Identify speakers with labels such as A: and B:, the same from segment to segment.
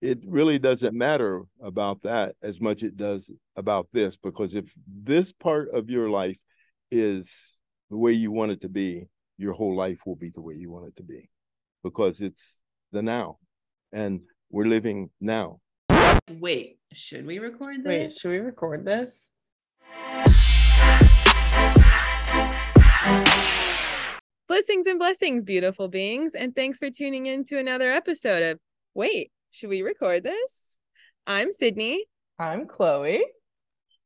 A: it really doesn't matter about that as much it does about this because if this part of your life is the way you want it to be your whole life will be the way you want it to be because it's the now and we're living now.
B: Wait should we record this?
C: Wait should we record this?
D: Blessings and blessings, beautiful beings, and thanks for tuning in to another episode of Wait, should we record this? I'm Sydney.
C: I'm Chloe.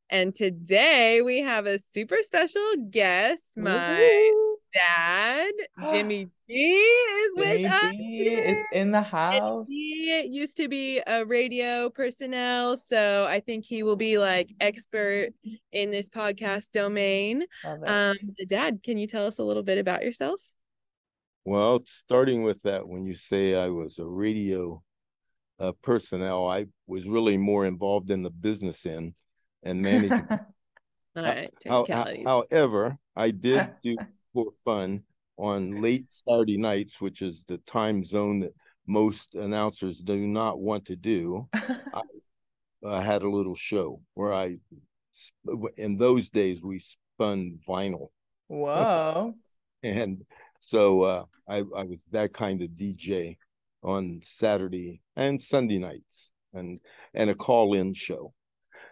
D: And today we have a super special guest. My Woo-hoo. dad, Jimmy D, is Jimmy with us. D today.
C: is in the house. And
D: he used to be a radio personnel, so I think he will be like expert in this podcast domain. Um, dad, can you tell us a little bit about yourself?
A: Well, starting with that, when you say I was a radio uh, personnel. I was really more involved in the business end and managing.
D: All right.
A: How, however, I did do for fun on late Saturday nights, which is the time zone that most announcers do not want to do. I, I had a little show where I, in those days, we spun vinyl.
C: Whoa.
A: and so uh, I, I was that kind of DJ on Saturday and Sunday nights and and a call-in show.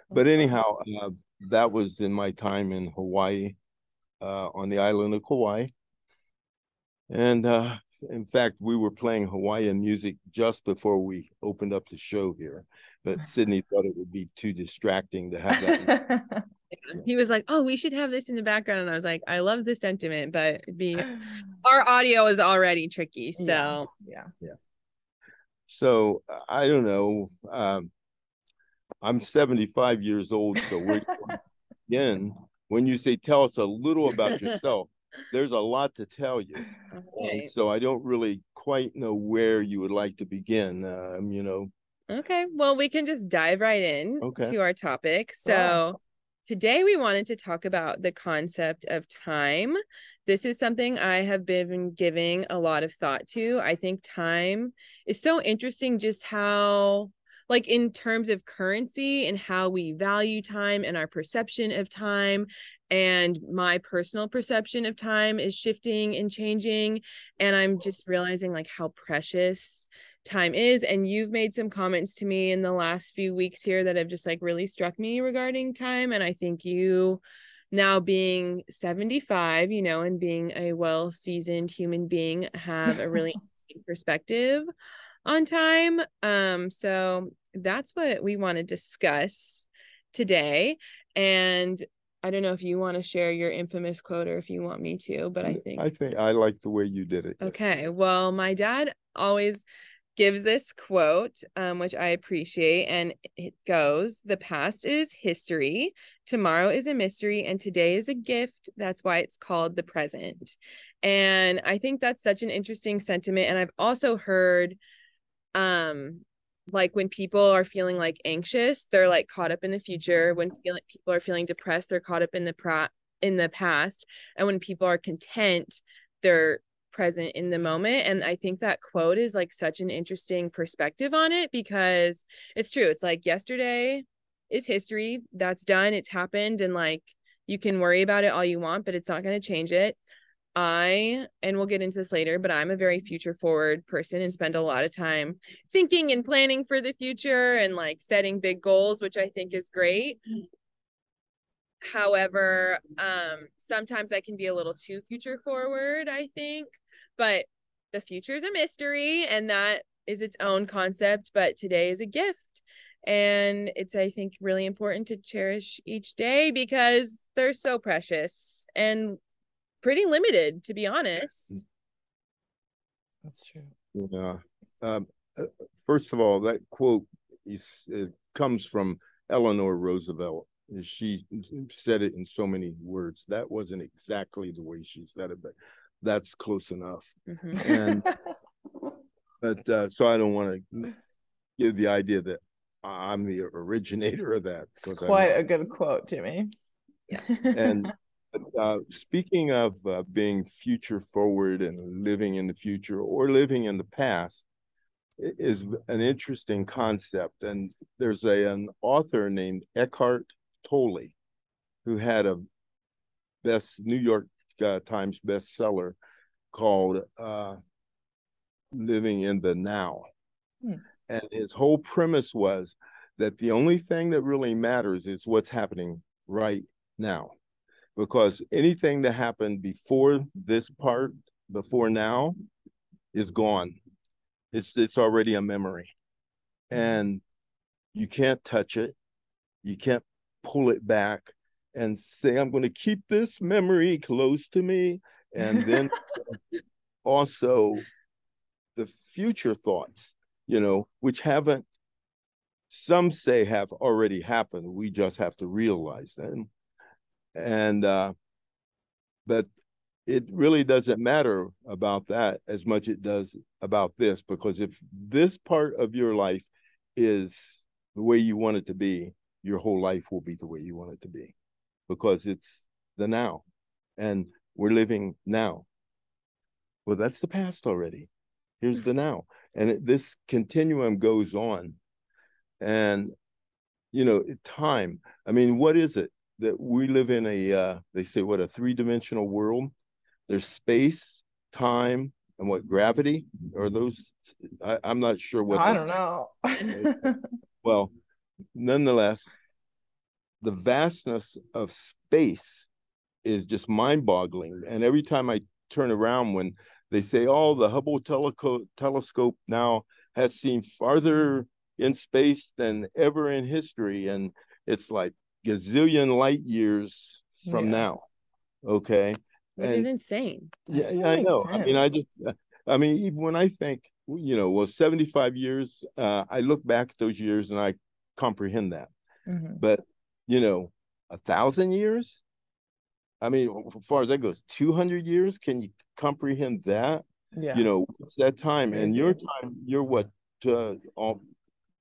A: But anyhow, uh, that was in my time in Hawaii, uh, on the island of Kauai. And uh, in fact, we were playing Hawaiian music just before we opened up the show here. But Sydney thought it would be too distracting to have that.
D: he was like, "Oh, we should have this in the background," and I was like, "I love the sentiment, but be our audio is already tricky." So
C: yeah,
A: yeah. yeah. So I don't know. Um, I'm 75 years old, so we're again. When you say tell us a little about yourself, there's a lot to tell you. Okay. so I don't really quite know where you would like to begin. Um, you know.
D: Okay. Well, we can just dive right in
A: okay.
D: to our topic. So. Today, we wanted to talk about the concept of time. This is something I have been giving a lot of thought to. I think time is so interesting, just how, like, in terms of currency and how we value time and our perception of time. And my personal perception of time is shifting and changing. And I'm just realizing, like, how precious time is and you've made some comments to me in the last few weeks here that have just like really struck me regarding time and i think you now being 75 you know and being a well seasoned human being have a really interesting perspective on time um so that's what we want to discuss today and I don't know if you want to share your infamous quote or if you want me to, but I think
A: I think I like the way you did it.
D: Okay. Well, my dad always gives this quote, um, which I appreciate, and it goes The past is history, tomorrow is a mystery, and today is a gift. That's why it's called the present. And I think that's such an interesting sentiment. And I've also heard, um, like when people are feeling like anxious, they're like caught up in the future. When feeling people are feeling depressed, they're caught up in the pra- in the past. And when people are content, they're present in the moment and i think that quote is like such an interesting perspective on it because it's true it's like yesterday is history that's done it's happened and like you can worry about it all you want but it's not going to change it. I and we'll get into this later but i'm a very future forward person and spend a lot of time thinking and planning for the future and like setting big goals which i think is great. However um sometimes i can be a little too future forward i think but the future is a mystery and that is its own concept but today is a gift. And it's i think really important to cherish each day because they're so precious and pretty limited to be honest.
C: That's true.
A: Yeah. Um, uh, first of all that quote is it comes from eleanor roosevelt she said it in so many words. That wasn't exactly the way she said it but that's close enough. Mm-hmm. And but uh, so I don't want to give the idea that I'm the originator of that.
C: It's quite a good quote, Jimmy.
A: Yeah. and uh, speaking of uh, being future forward and living in the future or living in the past, is an interesting concept. And there's a an author named Eckhart Tolle who had a best New York uh, Times bestseller called uh, "Living in the Now,"
C: Hmm.
A: and his whole premise was that the only thing that really matters is what's happening right now, because anything that happened before this part, before now, is gone. It's it's already a memory, and you can't touch it. You can't pull it back and say, I'm going to keep this memory close to me. And then also the future thoughts, you know, which haven't, some say have already happened. We just have to realize them. And, uh, but it really doesn't matter about that as much it does about this, because if this part of your life is the way you want it to be, your whole life will be the way you want it to be because it's the now and we're living now. Well, that's the past already. Here's the now. And it, this continuum goes on. And, you know, time. I mean, what is it that we live in a, uh, they say, what, a three dimensional world? There's space, time, and what, gravity? Or those? I, I'm not sure what.
C: I don't know.
A: well, nonetheless, the vastness of space is just mind boggling. And every time I turn around, when they say, oh, the Hubble teleco- telescope now has seen farther in space than ever in history, and it's like gazillion light years from
C: Yeah.
A: now. Okay.
D: which is
A: And-
D: insane.
A: Yeah, yeah, I know. I mean, I just, uh, I mean, even when I think, you know, well, 75 years, uh, I look back at those years and I comprehend that.
C: Mhm.
A: But, you know, a thousand years? I mean, as far as that goes, 200 years, can you comprehend that?
C: Yeah.
A: You know, what's that time? And your time, you're what, uh, all,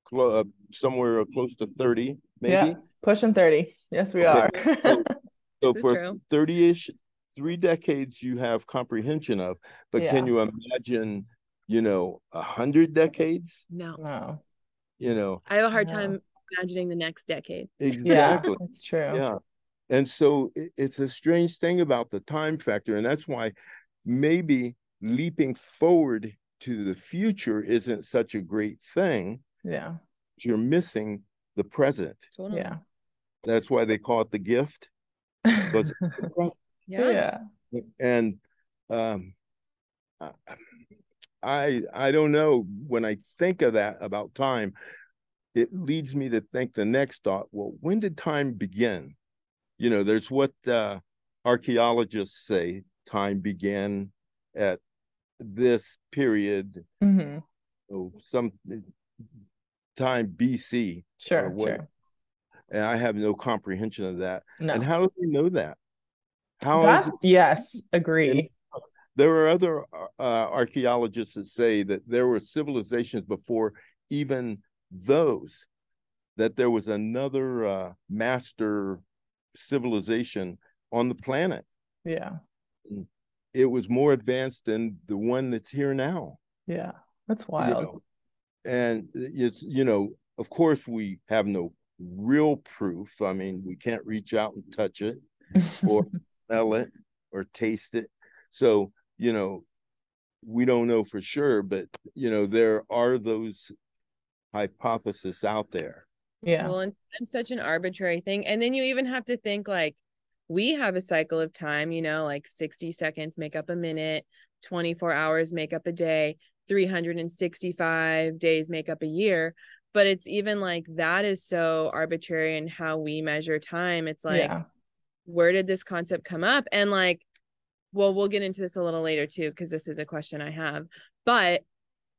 A: clo- uh, somewhere close to 30, maybe?
C: Yeah. Pushing 30. Yes, we
A: Okay.
C: are.
A: So
D: This is
A: for 30-ish, three decades you have comprehension of, but can you imagine, you know, a hundred decades?
D: No,
C: no.
A: You know,
D: I have a hard
C: No.
D: time imagining the next decade.
C: Yeah,
A: exactly.
C: it's true.
A: Yeah. And so it, it's a strange thing about the time factor. And that's why maybe leaping forward to the future isn't such a great thing.
C: Yeah.
A: You're missing the present.
D: Totally.
C: Yeah.
A: That's why they call it the gift. Because the.
D: Yeah.
C: yeah.
A: and um I- i i don't know when i think of that about time it leads me to think the next thought well when did time begin you know there's what uh archaeologists say time began at this period
C: hmm
A: oh, some time bc
C: Sure. Sure.
A: and i have no comprehension of that
C: No.
A: and how do we know that how
C: That,
A: it
C: yes, agree.
A: there are other uh, archaeologists that say that there were civilizations before even those that there was another uh, master civilization on the planet
C: Yeah.
A: it was more advanced than the one that's here now
C: Yeah. That's
A: you
C: wild.
A: know. and it's you know of course we have no real proof i mean we can't reach out and touch it or smell it or taste it. So, you know, we don't know for sure, but you know, there are those hypotheses out there.
C: yeah.
D: Well, and time's such an arbitrary thing. And then you even have to think like we have a cycle of time, you know, like 60 seconds make up a minute, 24 hours make up a day, 365 days make up a year. But it's even like that is so arbitrary in how we measure time. It's like,
C: yeah.
D: where did this concept come up? And like, well, we'll get into this a little later too, because this is a question I have. But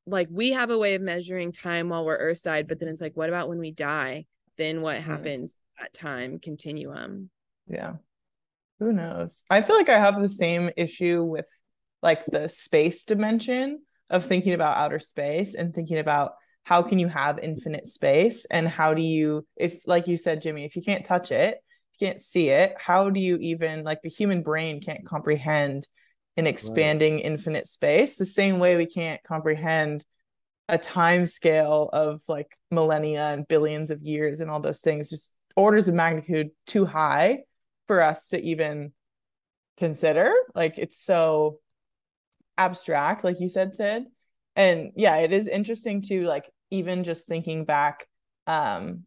D: like, we have a way of measuring time while we're Earthside, but then it's like, what about when we die? Then what
C: Mhm.
D: happens at time continuum?
C: Yeah. Who knows? I feel like I have the same issue with like the space dimension of thinking about outer space and thinking about how can you have infinite space and how do you if like you said Jimmy, if you can't touch it, you can't see it, how do you even like the human brain can't comprehend an expanding infinite space the same way we can't comprehend a time scale of like millennia and billions of years and all those things just orders of magnitude too high for us to even consider. Like it's so abstract like you said sid. And yeah it is interesting to like even just thinking back um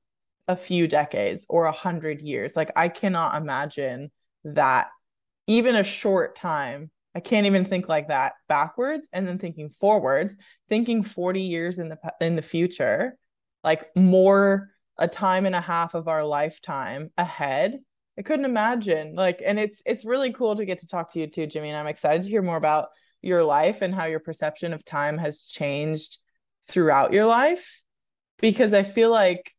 C: a few decades or a hundred years like i cannot imagine that even a short time i can't even think like that backwards and then thinking forwards thinking 40 years in the in the future like more a time and a half of our lifetime ahead. I couldn't imagine like and it's it's really cool to get to talk to you too jimmy and i'm excited to hear more about your life and how your perception of time has changed throughout your life. Because i feel like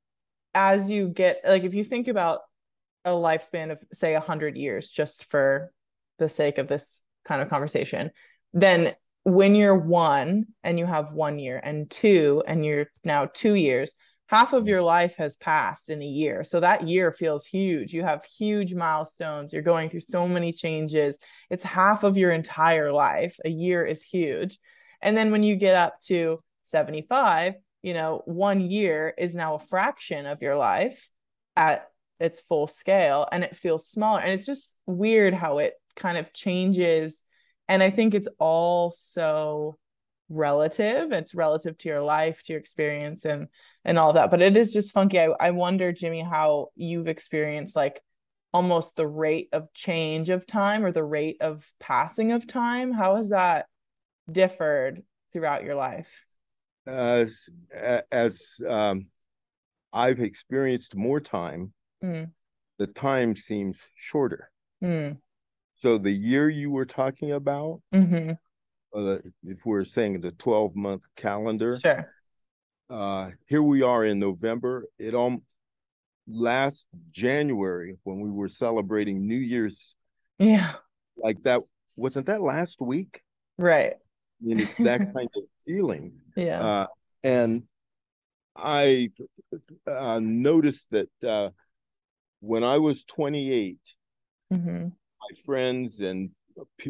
C: as you get like if you think about a lifespan of say 100 years just for the sake of this kind of conversation then when you're one and you have one year and two and you're now two years half of your life has passed in a year. So that year feels huge. You have huge milestones. You're going through so many changes. It's half of your entire life. A year is huge. And then when you get up to 75, you know, one year is now a fraction of your life at its full scale and it feels smaller. And it's just weird how it kind of changes. And I think it's all so relative it's relative to your life to your experience and and all that but it is just funky I, I wonder jimmy how you've experienced like almost the rate of change of time or the rate of passing of time how has that differed throughout your life
A: as as um i've experienced more time mm. the time seems shorter mm. So the year you were talking about mm-hmm uh, if we're saying the 12 month calendar.
C: Sure.
A: Uh, here we are in November. It all last January when we were celebrating New Year's.
C: Yeah.
A: Like that wasn't that last week?
C: Right.
A: I mean, it's that kind of feeling.
C: Yeah. Uh,
A: and I uh, noticed that uh, when I was 28, mm-hmm. My friends and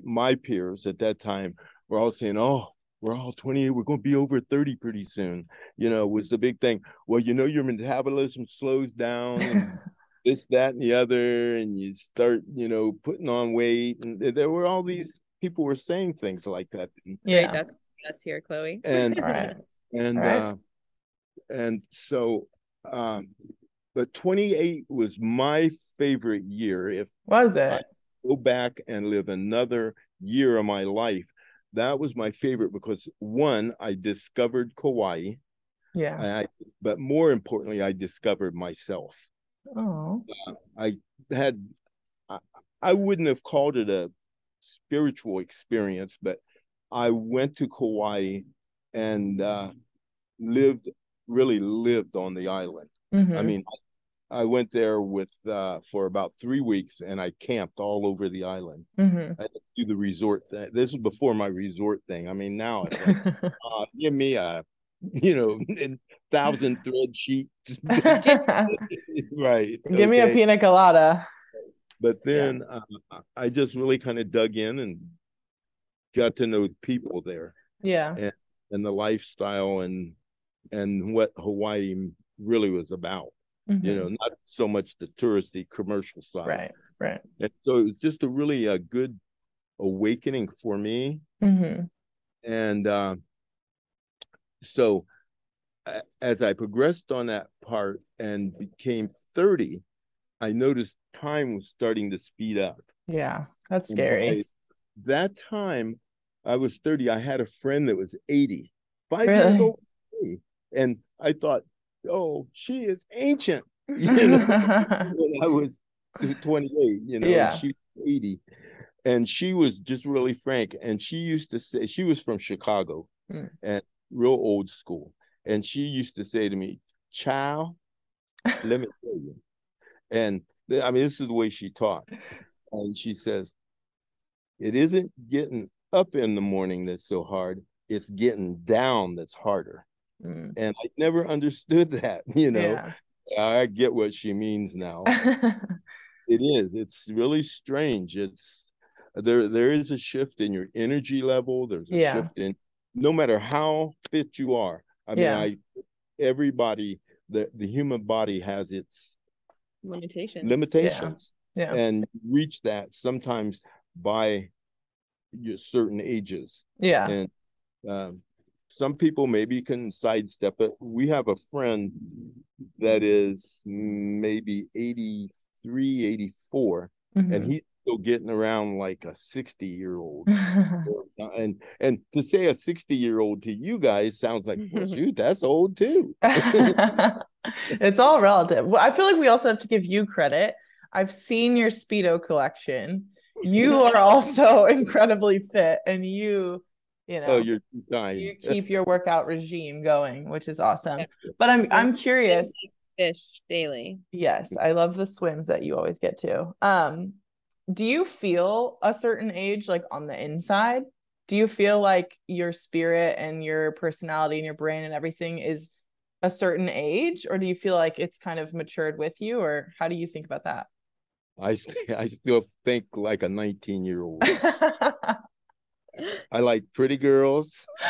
A: my peers at that time we're all saying, oh, we're all 28, we're going to be over 30 pretty soon, you know, was the big thing. Well, you know, your metabolism slows down and this, that, and the other, and you start, you know, putting on weight. And there were all these people were saying things like that.
D: Yeah, right, that's us here, Chloe.
A: And, right. and, right. uh, and so, um, but 28 was my favorite year. If
C: was it? I
A: go back and live another year of my life, that was my favorite because one, I discovered Kauai.
C: Yeah.
A: I, but more importantly, I discovered myself.
C: Oh.
A: Uh, I had, I, I wouldn't have called it a spiritual experience, but I went to Kauai and uh, lived, really lived on the island. Mm-hmm. I mean, I went there with uh, for about three weeks, and I camped all over the island. Mm-hmm. I do the resort thing. This was before my resort thing. I mean, now it's like, uh, give me a, you know, thousand thread sheet. right.
C: Give okay. me a pina colada.
A: But then yeah. uh, I just really kind of dug in and got to know people there.
C: Yeah.
A: And, and the lifestyle and and what Hawaii really was about mm-hmm. you know, not so much the touristy commercial side.
C: Right, right.
A: And so it was just a really a good awakening for me.
C: Mm-hmm.
A: And uh, so as I progressed on that part and became 30, I noticed time was starting to speed up.
C: Yeah, that's scary.
A: that time I was 30, I had a friend that was 80, five really? years old. And I thought, oh, she is ancient. You know, I was 28, you know,
C: yeah.
A: she 80. And she was just really frank. And she used to say, she was from Chicago mm. and real old school. And she used to say to me, Child, let me tell you. And I mean, this is the way she taught. And she says, It isn't getting up in the morning that's so hard, it's getting down that's harder. Mm. And I never understood that, you know. Yeah. I get what she means now. it is. It's really strange. It's there there is a shift in your energy level. There's a
C: yeah.
A: shift in no matter how fit you are. I mean,
C: Yeah.
A: I everybody the the human body has its
D: Limitations.
A: limitations,
C: Yeah.
A: and reach that sometimes by your certain ages.
C: Yeah.
A: and um, some people maybe can sidestep it. We have a friend that is maybe 83, 84, and
C: Mhm.
A: he's still getting around like a 60 year old. And and to say a 60 year old to you guys sounds like, well, shoot, that's old too.
C: it's all relative. Well, I feel like we also have to give you credit. I've seen your Speedo collection. You are also incredibly fit and you, you know,
A: Oh, you're too kind.
C: you keep your workout regime going, which is awesome. But I'm I'm curious.
D: Fish daily.
C: Yes, I love the swims that you always get to. Um, do you feel a certain age like on the inside? Do you feel like your spirit and your personality and your brain and everything is a certain age, or do you feel like it's kind of matured with you, or how do you think about that?
A: I I still think like a 19 year old. I like pretty girls.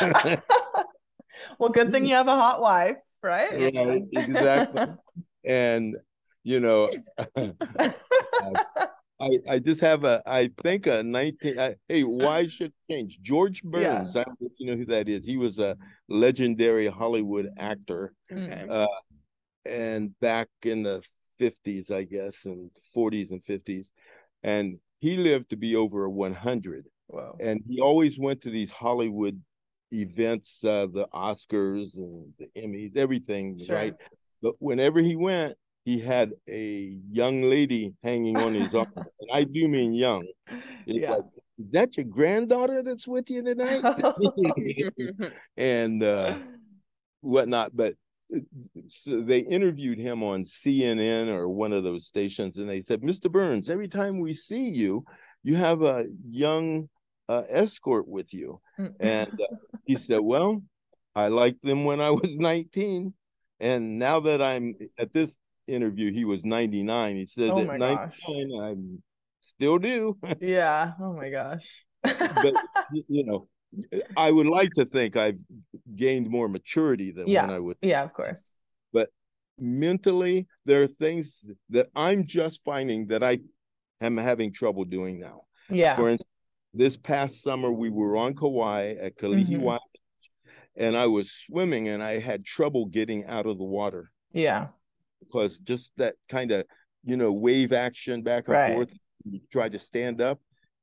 C: well, good thing you have a hot wife, right?
A: Right, exactly. and you know I, I just have a I think a 19 I, hey why should change George
C: Yeah.
A: Burns I don't know if you know who that is he was a legendary Hollywood actor
D: Okay.
A: uh and back in the 50s I guess and 40s and 50s and he lived to be over 100
C: Whoa.
A: and he always went to these Hollywood events, uh, the Oscars and the Emmys, everything,
C: Sure.
A: right? But whenever he went, he had a young lady hanging on his arm, and I do mean young. It's
C: Yeah.
A: like, is that your granddaughter that's with you tonight? and uh, whatnot. But so they interviewed him on CNN or one of those stations, and they said, "Mr. Burns, every time we see you, you have a young uh, escort with you." And uh, he said, "Well, I liked them when I was 19, and now that I'm at this interview, he was 99. He says
C: Oh
A: at
C: my
A: 99,
C: gosh.
A: I still do."
C: yeah. Oh my gosh.
A: but you know, I would like to think I've gained more maturity than
C: Yeah.
A: when I was.
C: yeah, of course.
A: But mentally, there are things that I'm just finding that I am having trouble doing now.
C: Yeah.
A: For instance, this past summer we were on Kauai at Kalihiwai, and I was swimming and I had trouble getting out of the water
C: Yeah.
A: because just that kind of you know wave action back and
C: Right.
A: forth. You try to stand up,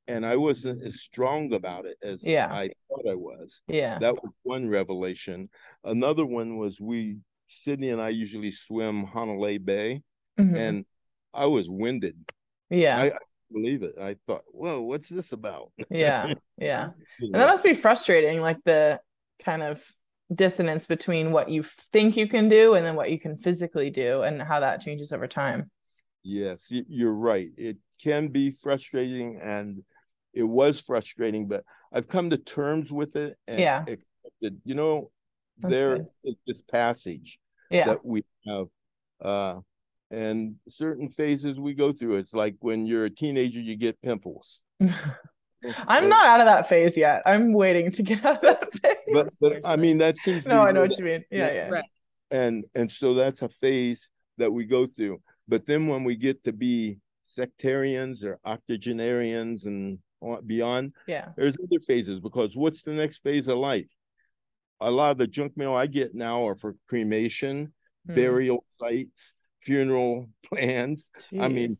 A: and I wasn't as strong about it as
C: Yeah.
A: I thought I was.
C: Yeah.
A: That was one revelation. Another one was we Sydney and I usually swim Honolulu Bay,
C: Mhm.
A: and I was winded.
C: yeah.
A: I believe it. I thought, whoa, what's this about?
C: yeah. Yeah. And that must be frustrating, like the kind of dissonance between what you think you can do and then what you can physically do and how that changes over time.
A: Yes, you're right. It can be frustrating, and it was frustrating, but I've come to terms with it. And
C: Yeah.
A: accepted, you know,
C: That's
A: there
C: good.
A: is this passage
C: Yeah.
A: that we have, uh, and certain phases we go through. It's like when you're a teenager, you get pimples.
C: I'm
A: And-
C: not out of that phase yet. I'm waiting to get out of that phase.
A: but but I mean that seems
C: no, I know
A: where
C: what you mean. Yeah,
A: yeah.
C: yeah.
D: Right.
A: and and so that's a phase that we go through but then when we get to be sectarians or octogenarians and on- beyond
C: Yeah.
A: there's other phases because what's the next phase of life a lot of the junk mail i get now are for cremation
C: Hmm.
A: burial sites funeral plans I mean,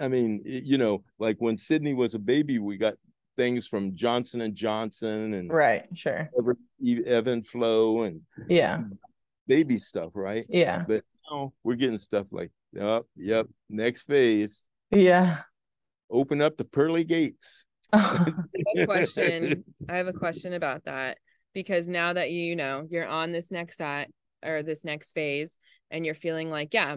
A: i mean you know like when sydney was a baby we got things from johnson and johnson and
C: right. Sure.
A: Ever- Evenflo and
C: Yeah.
A: baby stuff right
C: Yeah.
A: but now we're getting stuff like, yep, yep, next phase,
C: Yeah.
A: open up the pearly gates.
D: I have a question. I have a question about that because now that you know you're on this next at or this next phase and you're feeling like, yeah,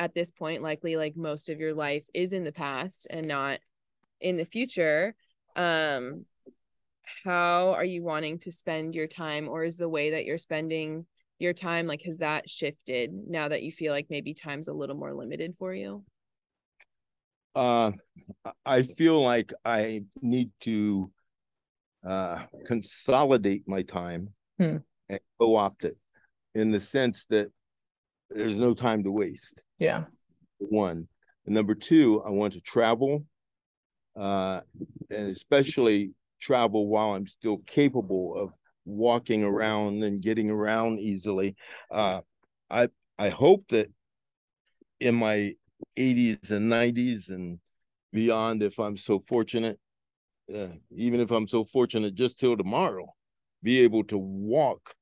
D: at this point, likely like most of your life is in the past and not in the future. Um, how are you wanting to spend your time, or is the way that you're spending your time like has that shifted now that you feel like maybe time's a little more limited for you?
A: Uh, I- I feel like I need to uh, consolidate my time
C: Hmm.
A: and co-opt it in the sense that there's no time to waste.
C: Yeah.
A: One. And number two, I want to travel, uh, and especially travel while I'm still capable of walking around and getting around easily. Uh, I I hope that in my 80s and 90s and beyond, if I'm so fortunate, uh, even if I'm so fortunate just till tomorrow, be able to walk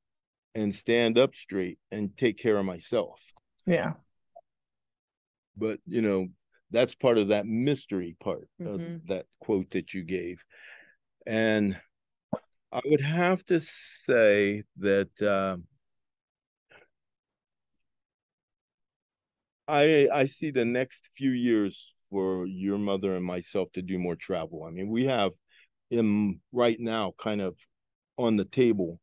A: and stand up straight and take care of myself.
C: Yeah.
A: But you know, that's part of that mystery part
D: Mhm.
A: of that quote that you gave. And I would have to say that uh, I I see the next few years for your mother and myself to do more travel. I mean, we have in right now kind of on the table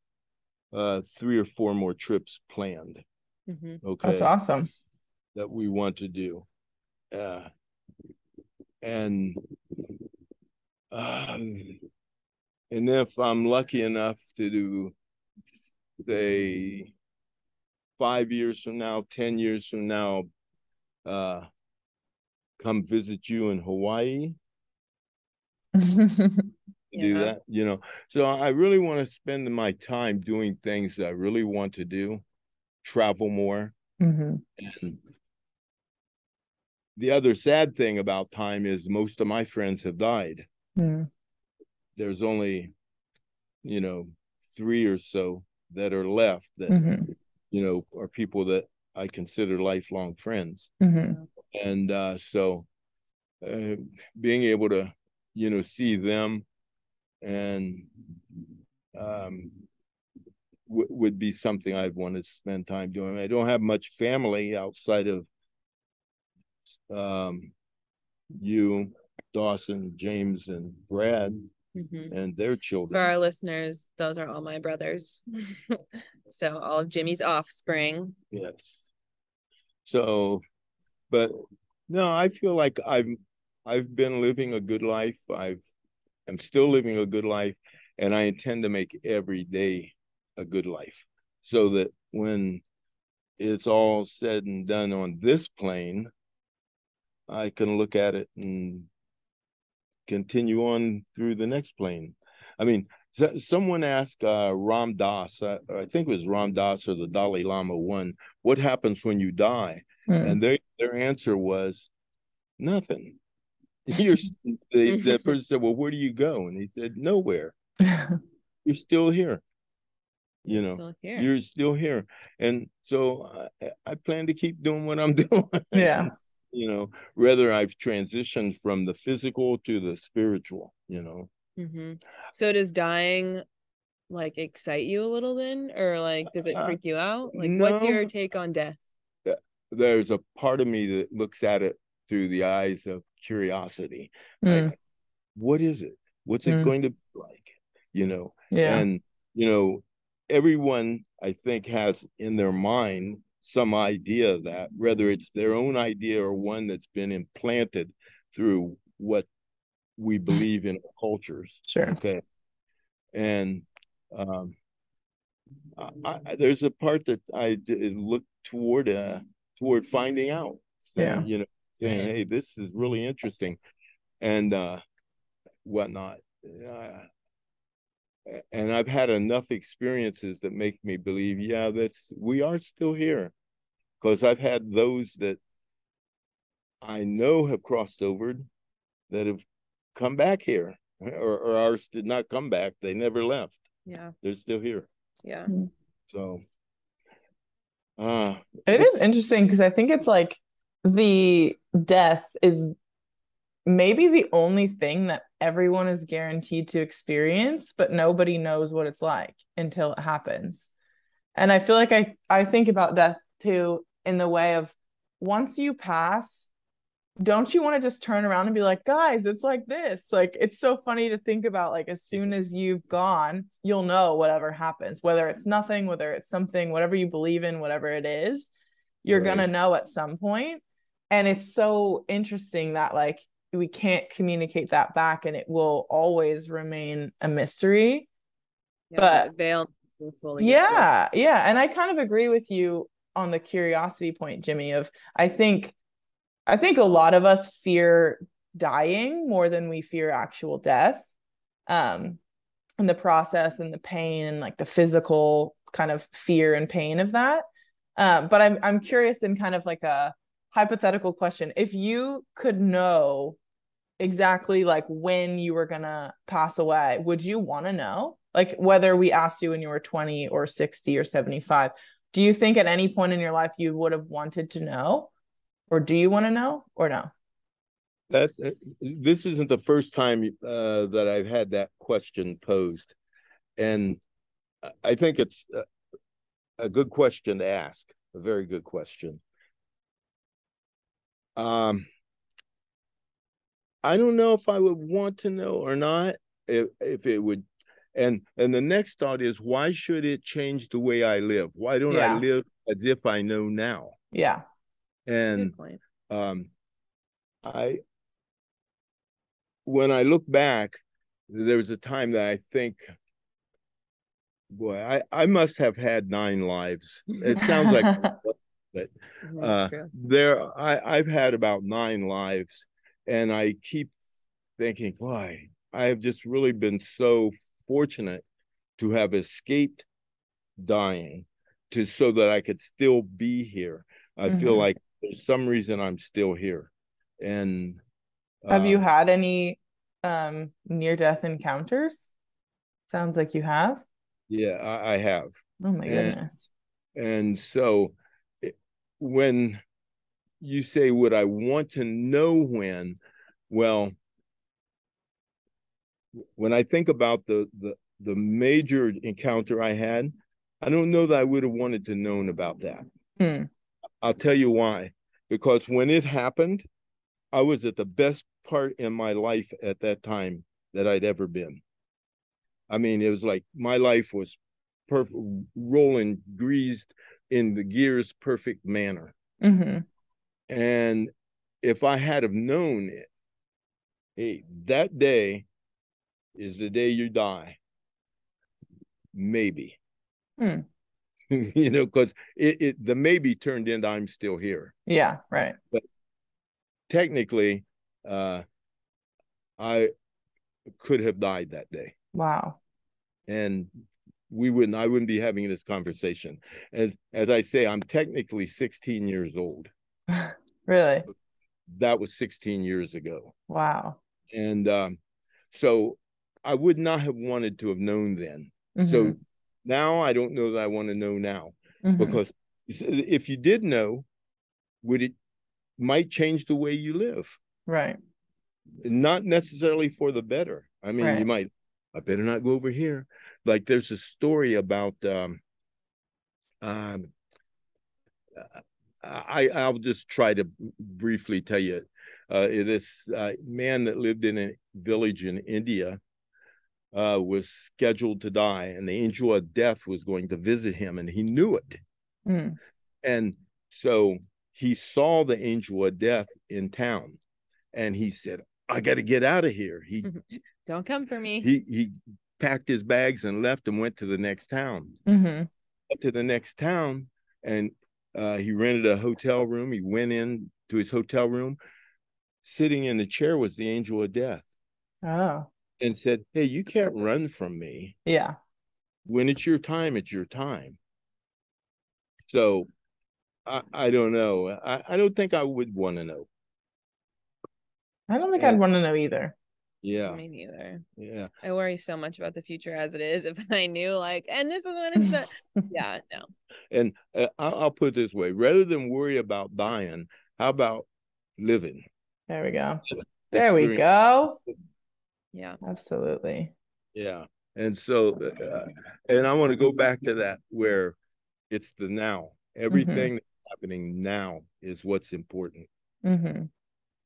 A: uh three or four more trips planned.
D: Mhm.
A: Okay.
C: That's awesome.
A: that we want to do. Uh, and uh, and if I'm lucky enough to do, say, five years from now, ten years from now, uh, come visit you in Hawaii, do that, you know. So I really want to spend my time doing things that I really want to do, travel more,
C: hmm
A: and the other sad thing about time is most of my friends have died.
C: Mm.
A: There's only, you know, three or so that are left that,
C: hmm
A: you know, are people that I consider lifelong friends.
C: hmm
A: And uh, so uh, being able to, you know, see them and um, w- would be something I'd want to spend time doing. I don't have much family outside of um, you, Dawson, James, and Brad,
D: Mhm.
A: and their children.
D: For our listeners, those are all my brothers. so all of Jimmy's offspring.
A: Yes. So, but no, I feel like I've I've been living a good life. I've I'm still living a good life, and I intend to make every day a good life, so that when it's all said and done on this plane, I can look at it and continue on through the next plane. I mean, so- someone asked uh, Ram Dass, uh, I think it was Ram Dass or the Dalai Lama one, what happens when you die?
C: Mm.
A: And their their answer was nothing. You're s- the, the person said, "Well, where do you go?" And he said, "Nowhere. You're still here. You
D: You're
A: know,
D: still here.
A: you're still here." And so I, I plan to keep doing what I'm doing.
C: yeah.
A: you know, whether I've transitioned from the physical to the spiritual. You know,
D: hmm So does dying like excite you a little then? Or like does it
A: Uh,
D: freak you out? Like what's your take on death?
A: there's a part of me that looks at it through the eyes of curiosity.
C: Mm.
A: Like, what is it? What's it
C: Mm.
A: going to be like? You know,
C: Yeah.
A: and you know everyone i think has in their mind some idea of that whether it's their own idea or one that's been implanted through what we believe in cultures
C: Sure.
A: okay and um I, I, there's a part that i look toward uh toward finding out
C: Yeah.
A: you know saying hey this is really interesting and uh whatnot uh, and I've had enough experiences that make me believe, yeah, that's we are still here, because I've had those that I know have crossed over that have come back here, or, or ours did not come back; they never left.
D: Yeah.
A: They're still here.
D: Yeah.
A: So, uh It's-
C: interesting because I think it's like the death is maybe the only thing that everyone is guaranteed to experience, but nobody knows what it's like until it happens. And I feel like I I think about death too in the way of once you pass, don't you want to just turn around and be like, guys, it's like this. Like it's so funny to think about like as soon as you've gone, you'll know whatever happens, whether it's nothing, whether it's something, whatever you believe in, whatever it is, you're
A: Right.
C: gonna know at some point. And it's so interesting that like we can't communicate that back and it will always remain a mystery.
D: Yeah,
C: But-
D: veil fully
C: yeah yeah. And i kind of agree with you on the curiosity point jimmy of i think i think a lot of us fear dying more than we fear actual death. Um and the process and the pain and like the physical kind of fear and pain of that. Um but i'm i'm curious in kind of like a hypothetical question if you could know exactly like when you were gonna pass away would you want to know like whether we asked you when you were 20 or 60 or 75 do you think at any point in your life you would have wanted to know or do you want to know or no
A: That uh, this isn't the first time uh, that I've had that question posed, and I- think it's a, a good question to ask. A very good question. Um, I don't know if I would want to know or not. If if it would, and and the next thought is, why should it change the way I live? Why don't
C: Yeah.
A: I live as if I know now?
C: yeah
A: And um i when i look back there was a time that i think boy i i must have had nine lives it sounds like but uh there i i've had about nine lives and i keep thinking boy i have just really been so fortunate to have escaped dying to so that i could still be here. I feel
C: Mhm.
A: like there's some reason i'm still here and
C: have you
A: um,
C: had any um near death encounters? Sounds like you have.
A: Yeah I, I have.
C: Oh my goodness.
A: and so it- when you say would i want to know when? Well when i think about the the the major encounter i had i don't know that i would have wanted to known about that.
C: Hmm.
A: i'll tell you why. Because when it happened i was at the best part in my life at that time that i'd ever been. I mean it was like my life was perfect rolling greased in the gears perfect manner
C: hmm
A: and if I had have known it, hey, that day is the day you die. Maybe.
C: Hmm.
A: you know, because it, it the maybe turned into I'm still here.
C: yeah right But
A: Technically, uh I could have died that day.
C: wow
A: And we wouldn't I wouldn't be having this conversation. As as I say, I'm technically 16 years old.
C: really
A: That was 16 years ago.
C: wow
A: and um, so I would not have wanted to have known then.
C: Mhm.
A: So now I don't know that I want to know now
C: Mhm.
A: because if you did know, would it might change the way you live?
C: right
A: Not necessarily for the better. I mean, you might. I better not go over here. Like there's a story about. Um, um, I I'll just try to briefly tell you. Uh, this uh, man that lived in a village in India uh, was scheduled to die, and the angel of death was going to visit him, and he knew it.
C: Mm.
A: And so he saw the angel of death in town, and he said, "I got to get out of here." He
D: Don't come for me.
A: he he packed his bags and left and went to the next town.
C: hmm
A: Up to the next town, and uh, he rented a hotel room. He went in to his hotel room. Sitting in the chair was the angel of death,
C: oh
A: and said, "Hey, you can't run from me.
C: yeah
A: When it's your time, it's your time." So, I I don't know. I I don't think I would want to know.
C: i don't think
A: Yeah.
C: i'd want to know either
A: Yeah,
D: Me neither.
A: yeah.
D: I worry so much about the future as it is. If I knew, like, and this is when it's done. yeah, no.
A: And uh, I'll, I'll put it this way: rather than worry about dying, how about living?
C: there we go there we go
D: Yeah.
C: absolutely
A: Yeah. And so, uh, and I want to go back to that where it's the now. Everything that's happening now is what's important,
C: hmm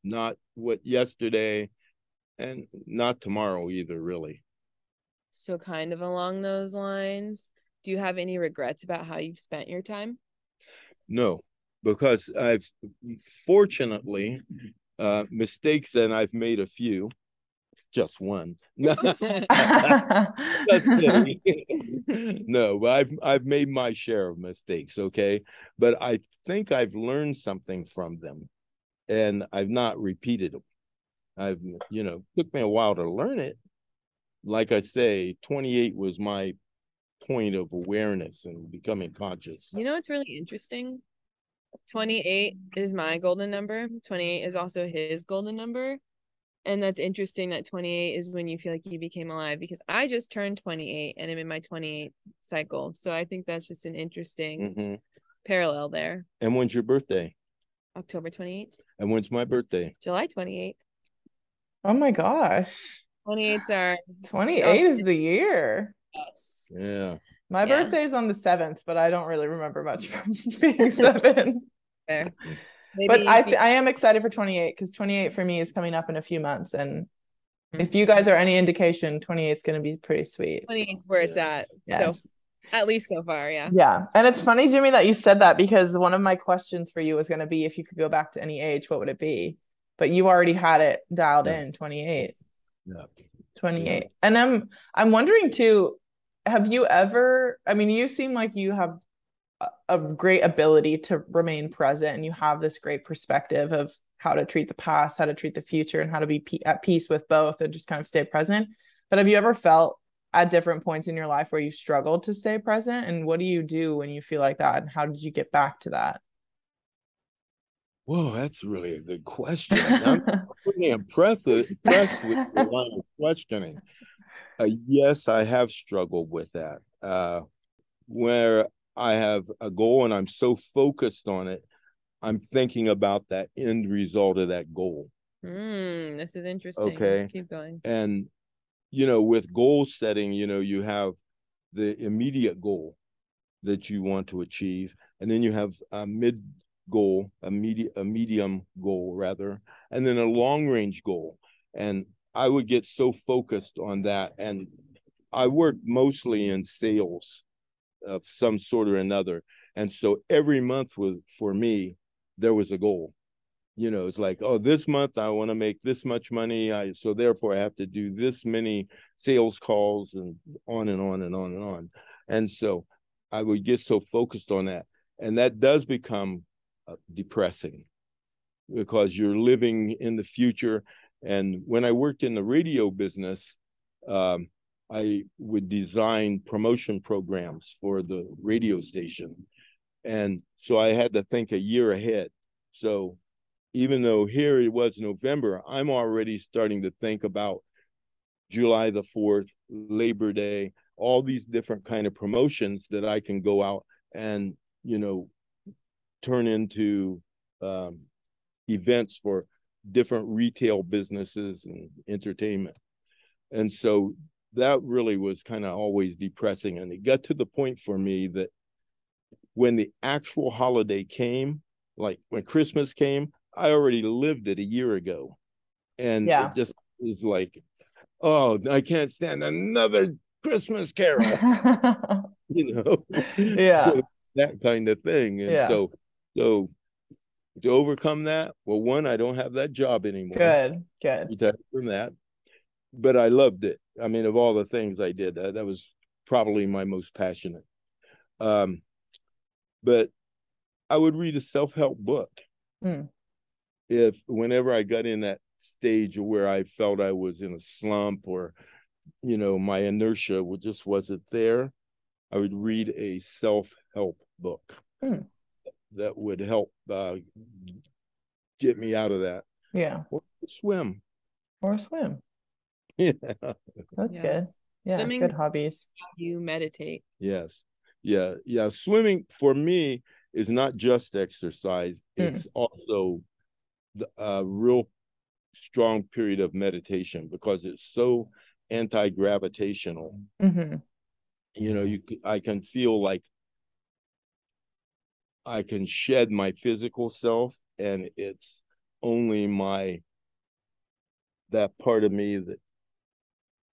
A: not what yesterday and not tomorrow either, really.
D: So, kind of along those lines, do you have any regrets about how you've spent your time?
A: No, because I've fortunately, uh, mistakes and I've made a few. just one. No, but I've I've made my share of mistakes, okay? But I think I've learned something from them and I've not repeated them. I've you know, took me a while to learn it. Like I say, 28 was my point of awareness and becoming conscious.
D: You know what's really interesting? 28 is my golden number. 28 is also his golden number and that's interesting that 28 is when you feel like you became alive because I just turned 28 and I'm in my 28 cycle. So I think that's just an interesting mm-hmm. parallel there.
A: And when's your birthday?
D: October 28th.
A: And when's my birthday?
D: July 28th.
C: Oh my gosh.
D: 28s are
C: 28 oh, is the year.
D: Yes.
A: Yeah.
C: My yeah. birthday is on the 7th, but I don't really remember much from being seven.
D: Fair.
C: Maybe but I th- I am excited for 28 because 28 for me is coming up in a few months and mm-hmm. if you guys are any indication 28 is going to be pretty sweet
D: 28 is where it's at yes. so at least so far yeah
C: yeah and it's funny jimmy that you said that because one of my questions for you was going to be if you could go back to any age what would it be but you already had it dialed yeah. in 28
A: yeah.
C: 28 yeah. and i'm i'm wondering too have you ever i mean you seem like you have a great ability to remain present and you have this great perspective of how to treat the past how to treat the future and how to be at peace with both and just kind of stay present. But have you ever felt at different points in your life where you struggled to stay present? And what do you do when you feel like that? And how did you get back to that
A: Whoa, that's really a good question. I'm pretty impressed, impressed with the line of questioning. Uh, yes, I have struggled with that. Uh, where I have a goal and I'm so focused on it, I'm thinking about that end result of that goal.
D: Mm, this is interesting.
A: Okay.
D: Keep going.
A: And, you know, with goal setting, you know, you have the immediate goal that you want to achieve, and then you have a mid goal, a medium, a medium goal rather, and then a long range goal. And I would get so focused on that. And I work mostly in sales of some sort or another. And so every month was for me, there was a goal. You know, it's like, oh, this month I want to make this much money. I so therefore I have to do this many sales calls and on and on and on and on. And so I would get so focused on that. And that does become depressing because you're living in the future. And when I worked in the radio business, um, I would design promotion programs for the radio station. And so I had to think a year ahead. So even though here it was November, I'm already starting to think about July the 4th, Labor Day, all these different kind of promotions that I can go out and, you know, turn into um, events for different retail businesses and entertainment. And so that really was kind of always depressing. And it got to the point for me that when the actual holiday came, like when Christmas came, I already lived it a year ago. And yeah. it just was like, oh, I can't stand another Christmas carol. you know?
C: Yeah.
A: that kind of thing. And yeah. so so to overcome that, well, one, I don't have that job anymore.
C: Good, good.
A: Retired from that. But I loved it. I mean, of all the things I did, that, that was probably my most passionate. Um, but I would read a self help book
C: mm.
A: if whenever I got in that stage where I felt I was in a slump or, you know, my inertia just wasn't there. I would read a self help book
C: mm.
A: That would help uh, get me out of that.
C: Yeah.
A: Or swim.
C: Or swim.
A: Yeah.
C: That's yeah. good. Yeah. Swimming good hobbies.
D: You meditate.
A: Yes. Yeah. Yeah. Swimming for me is not just exercise, hmm. it's mm. also a real strong period of meditation because it's so anti-gravitational.
C: Mm-hmm.
A: You know, you I can feel like I can shed my physical self and it's only my that part of me that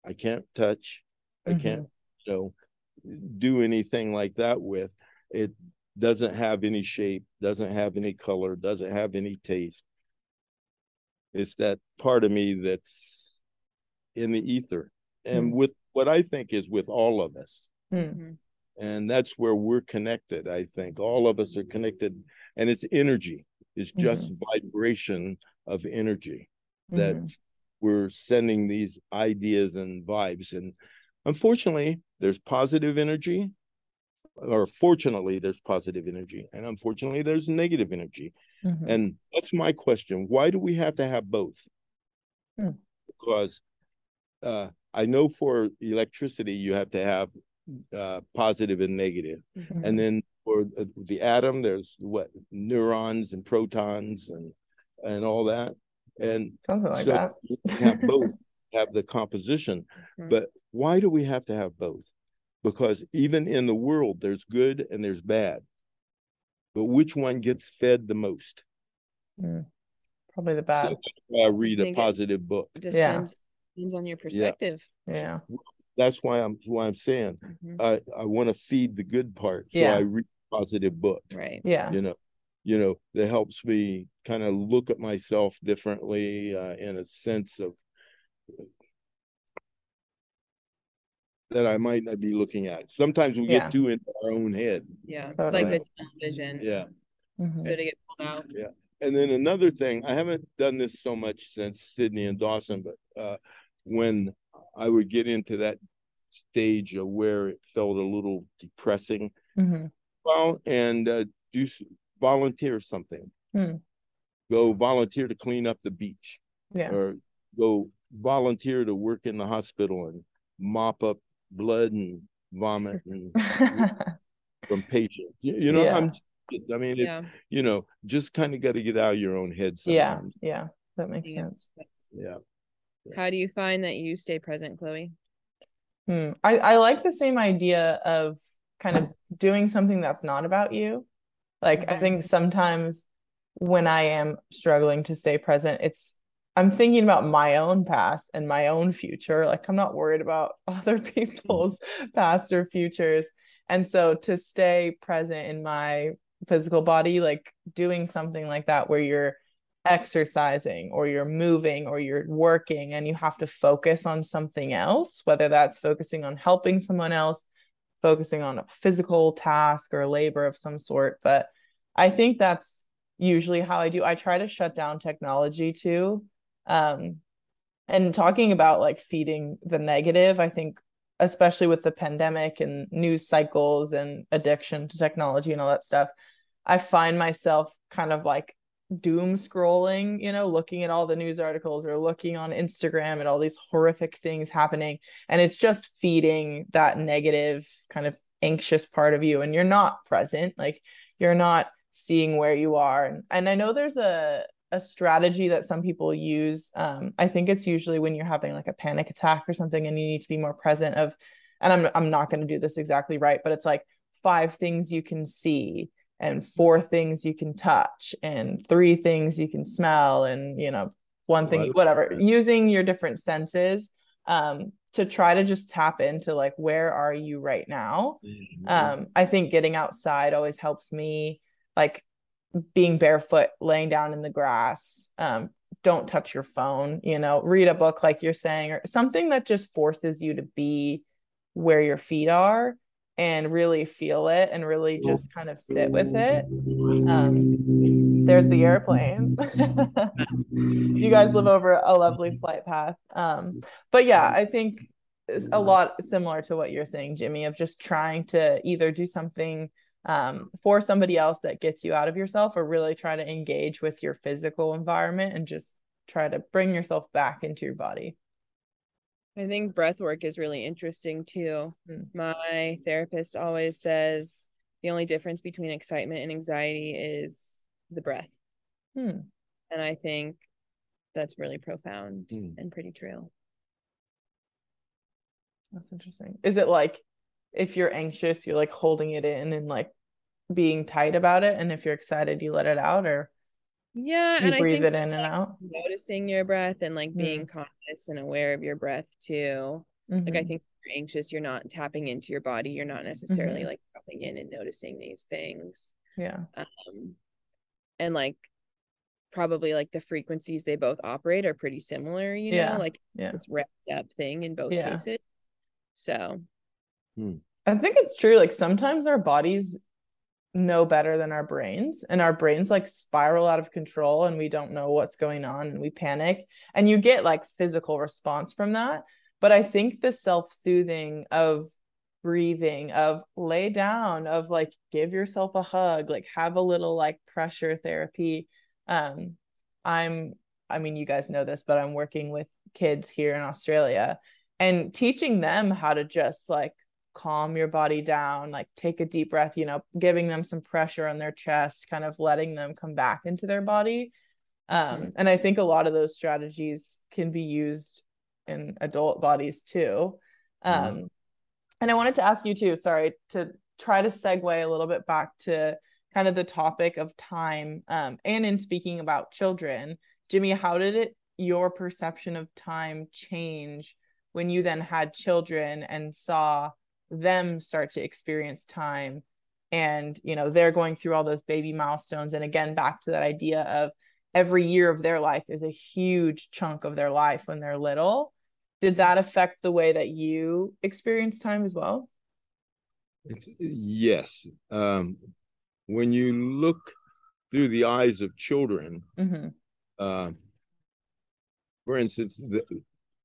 A: I can't touch. Mm-hmm. I can't, you know, do anything like that with. It doesn't have any shape, doesn't have any color, doesn't have any taste. It's that part of me that's in the ether and
C: Hmm.
A: with what I think is with all of us.
C: Hmm.
A: And that's where we're connected, I think. All of us are connected, and it's energy, it's just vibration of energy that
C: Mhm.
A: we're sending these ideas and vibes. And unfortunately, there's positive energy, or fortunately, there's positive energy, and unfortunately, there's negative energy.
C: Mhm.
A: And that's my question. Why do we have to have both?
C: Hmm.
A: Because uh, I know for electricity, you have to have uh, positive and negative.
C: Mhm.
A: And then for the- the atom, there's what neurons and protons and and all that. And
C: something like
A: so
C: that.
A: you have both have the composition.
D: Mhm.
A: But why do we have to have both? Because even in the world, there's good and there's bad. But which one gets fed the most?
C: Mm. Probably the
A: So
C: bad.
A: that's why I read a positive book.
D: It just
C: Yeah.
D: depends, depends on your perspective.
C: Yeah.
A: That's why I'm why I'm saying
D: Mhm.
A: I I want to feed the good part. So
C: Yeah.
A: I read a positive book.
D: Right.
C: Yeah.
A: You know, you know that helps me kind of look at myself differently uh, in a sense of that I might not be looking at. Sometimes we
C: Yeah.
A: get too into our own head.
D: Yeah. It's
C: Totally.
D: like the television.
A: Yeah.
C: Mhm.
D: So to get pulled out. Yeah.
A: And then another thing, I haven't done this so much since Sydney and Dawson, but uh, when I would get into that stage of where it felt a little depressing,
C: Mhm.
A: well, and uh, do volunteer something.
C: Hmm.
A: Go volunteer to clean up the beach,
C: Yeah.
A: or go volunteer to work in the hospital and mop up blood and vomit and from patients. You, you know,
C: Yeah.
A: I'm. I mean, it,
D: Yeah.
A: you know, just kind of got to get out of your own head
C: yeah. Yeah. That makes
D: Yeah.
C: sense.
A: Yeah.
D: How do you find that you stay present, Chloe?
C: Hmm. I, I like the same idea of kind of doing something that's not about you. Like, I
D: Mhm.
C: think sometimes when I am struggling to stay present, it's I'm thinking about my own past and my own future. Like, I'm not worried about other people's past or futures. And so to stay present in my physical body, like doing something like that where you're exercising or you're moving or you're working and you have to focus on something else, whether that's focusing on helping someone else, focusing on a physical task or labor of some sort. But I think that's usually how I do. I try to shut down technology too. Um, and talking about like feeding the negative, I think especially with the pandemic and news cycles and addiction to technology and all that stuff, I find myself kind of like doom scrolling, you know, looking at all the news articles or looking on Instagram at all these horrific things happening. And it's just feeding that negative kind of anxious part of you. And you're not present, like you're not seeing where you are. And, and I know there's a, a strategy that some people use. Um, I think it's usually when you're having like a panic attack or something and you need to be more present of, and I'm I'm not going to do this exactly right, but it's like five things you can see and four things you can touch and three things you can smell and you know one thing whatever using your different senses um to try to just tap into like where are you right now?
A: Mm-hmm.
C: um i think getting outside always helps me like being barefoot laying down in the grass um don't touch your phone you know read a book like you're saying or something that just forces you to be where your feet are and really feel it and really just kind of sit with it um there's the airplane. You guys live over a lovely flight path um but yeah i think it's a lot similar to what you're saying jimmy of just trying to either do something um, for somebody else that gets you out of yourself or really try to engage with your physical environment and just try to bring yourself back into your body
D: I think breath work is really interesting too.
C: Mm.
D: My therapist always says the only difference between excitement and anxiety is the breath.
C: hmm.
D: And I think that's really profound
A: Mm.
D: and pretty true.
C: that's interesting is it like if you're anxious you're like holding it in and like being tight about it and if you're excited you let it out or
D: Yeah.
C: you
D: and I
C: breathe
D: think
C: it
D: just,
C: in and
D: like,
C: out
D: noticing your breath and like being conscious and aware of your breath too. Like I
C: Mhm.
D: think if you're anxious, you're not tapping into your body. You're not necessarily
C: Mhm.
D: like dropping in and noticing these things.
C: yeah
D: Um, and like probably like the frequencies they both operate are pretty similar, you know,
C: Yeah,
D: like
C: yeah.
D: this wrapped up thing in both
C: Yeah.
D: cases. So
C: I think it's true. Like sometimes our bodies know better than our brains, and our brains like spiral out of control and we don't know what's going on and we panic. And you get like physical response from that. But I think the self soothing of breathing, of lay down, of like give yourself a hug, like have a little like pressure therapy. Um, I'm, I mean, you guys know this, but I'm working with kids here in Australia and teaching them how to just like calm your body down, like take a deep breath, you know, giving them some pressure on their chest, kind of letting them come back into their body. Um, and I think a lot of those strategies can be used in adult bodies too. Um,
A: Mhm.
C: and I wanted to ask you too, sorry, to try to segue a little bit back to kind of the topic of time. Um, and in speaking about children, Jimmy, how did it your perception of time change when you then had children and saw them start to experience time and you know they're going through all those baby milestones and again back to that idea of every year of their life is a huge chunk of their life when they're little did that affect the way that you experience time as well
A: It's, yes. Um, when you look through the eyes of children,
C: mm-hmm.
A: uh, for instance, the,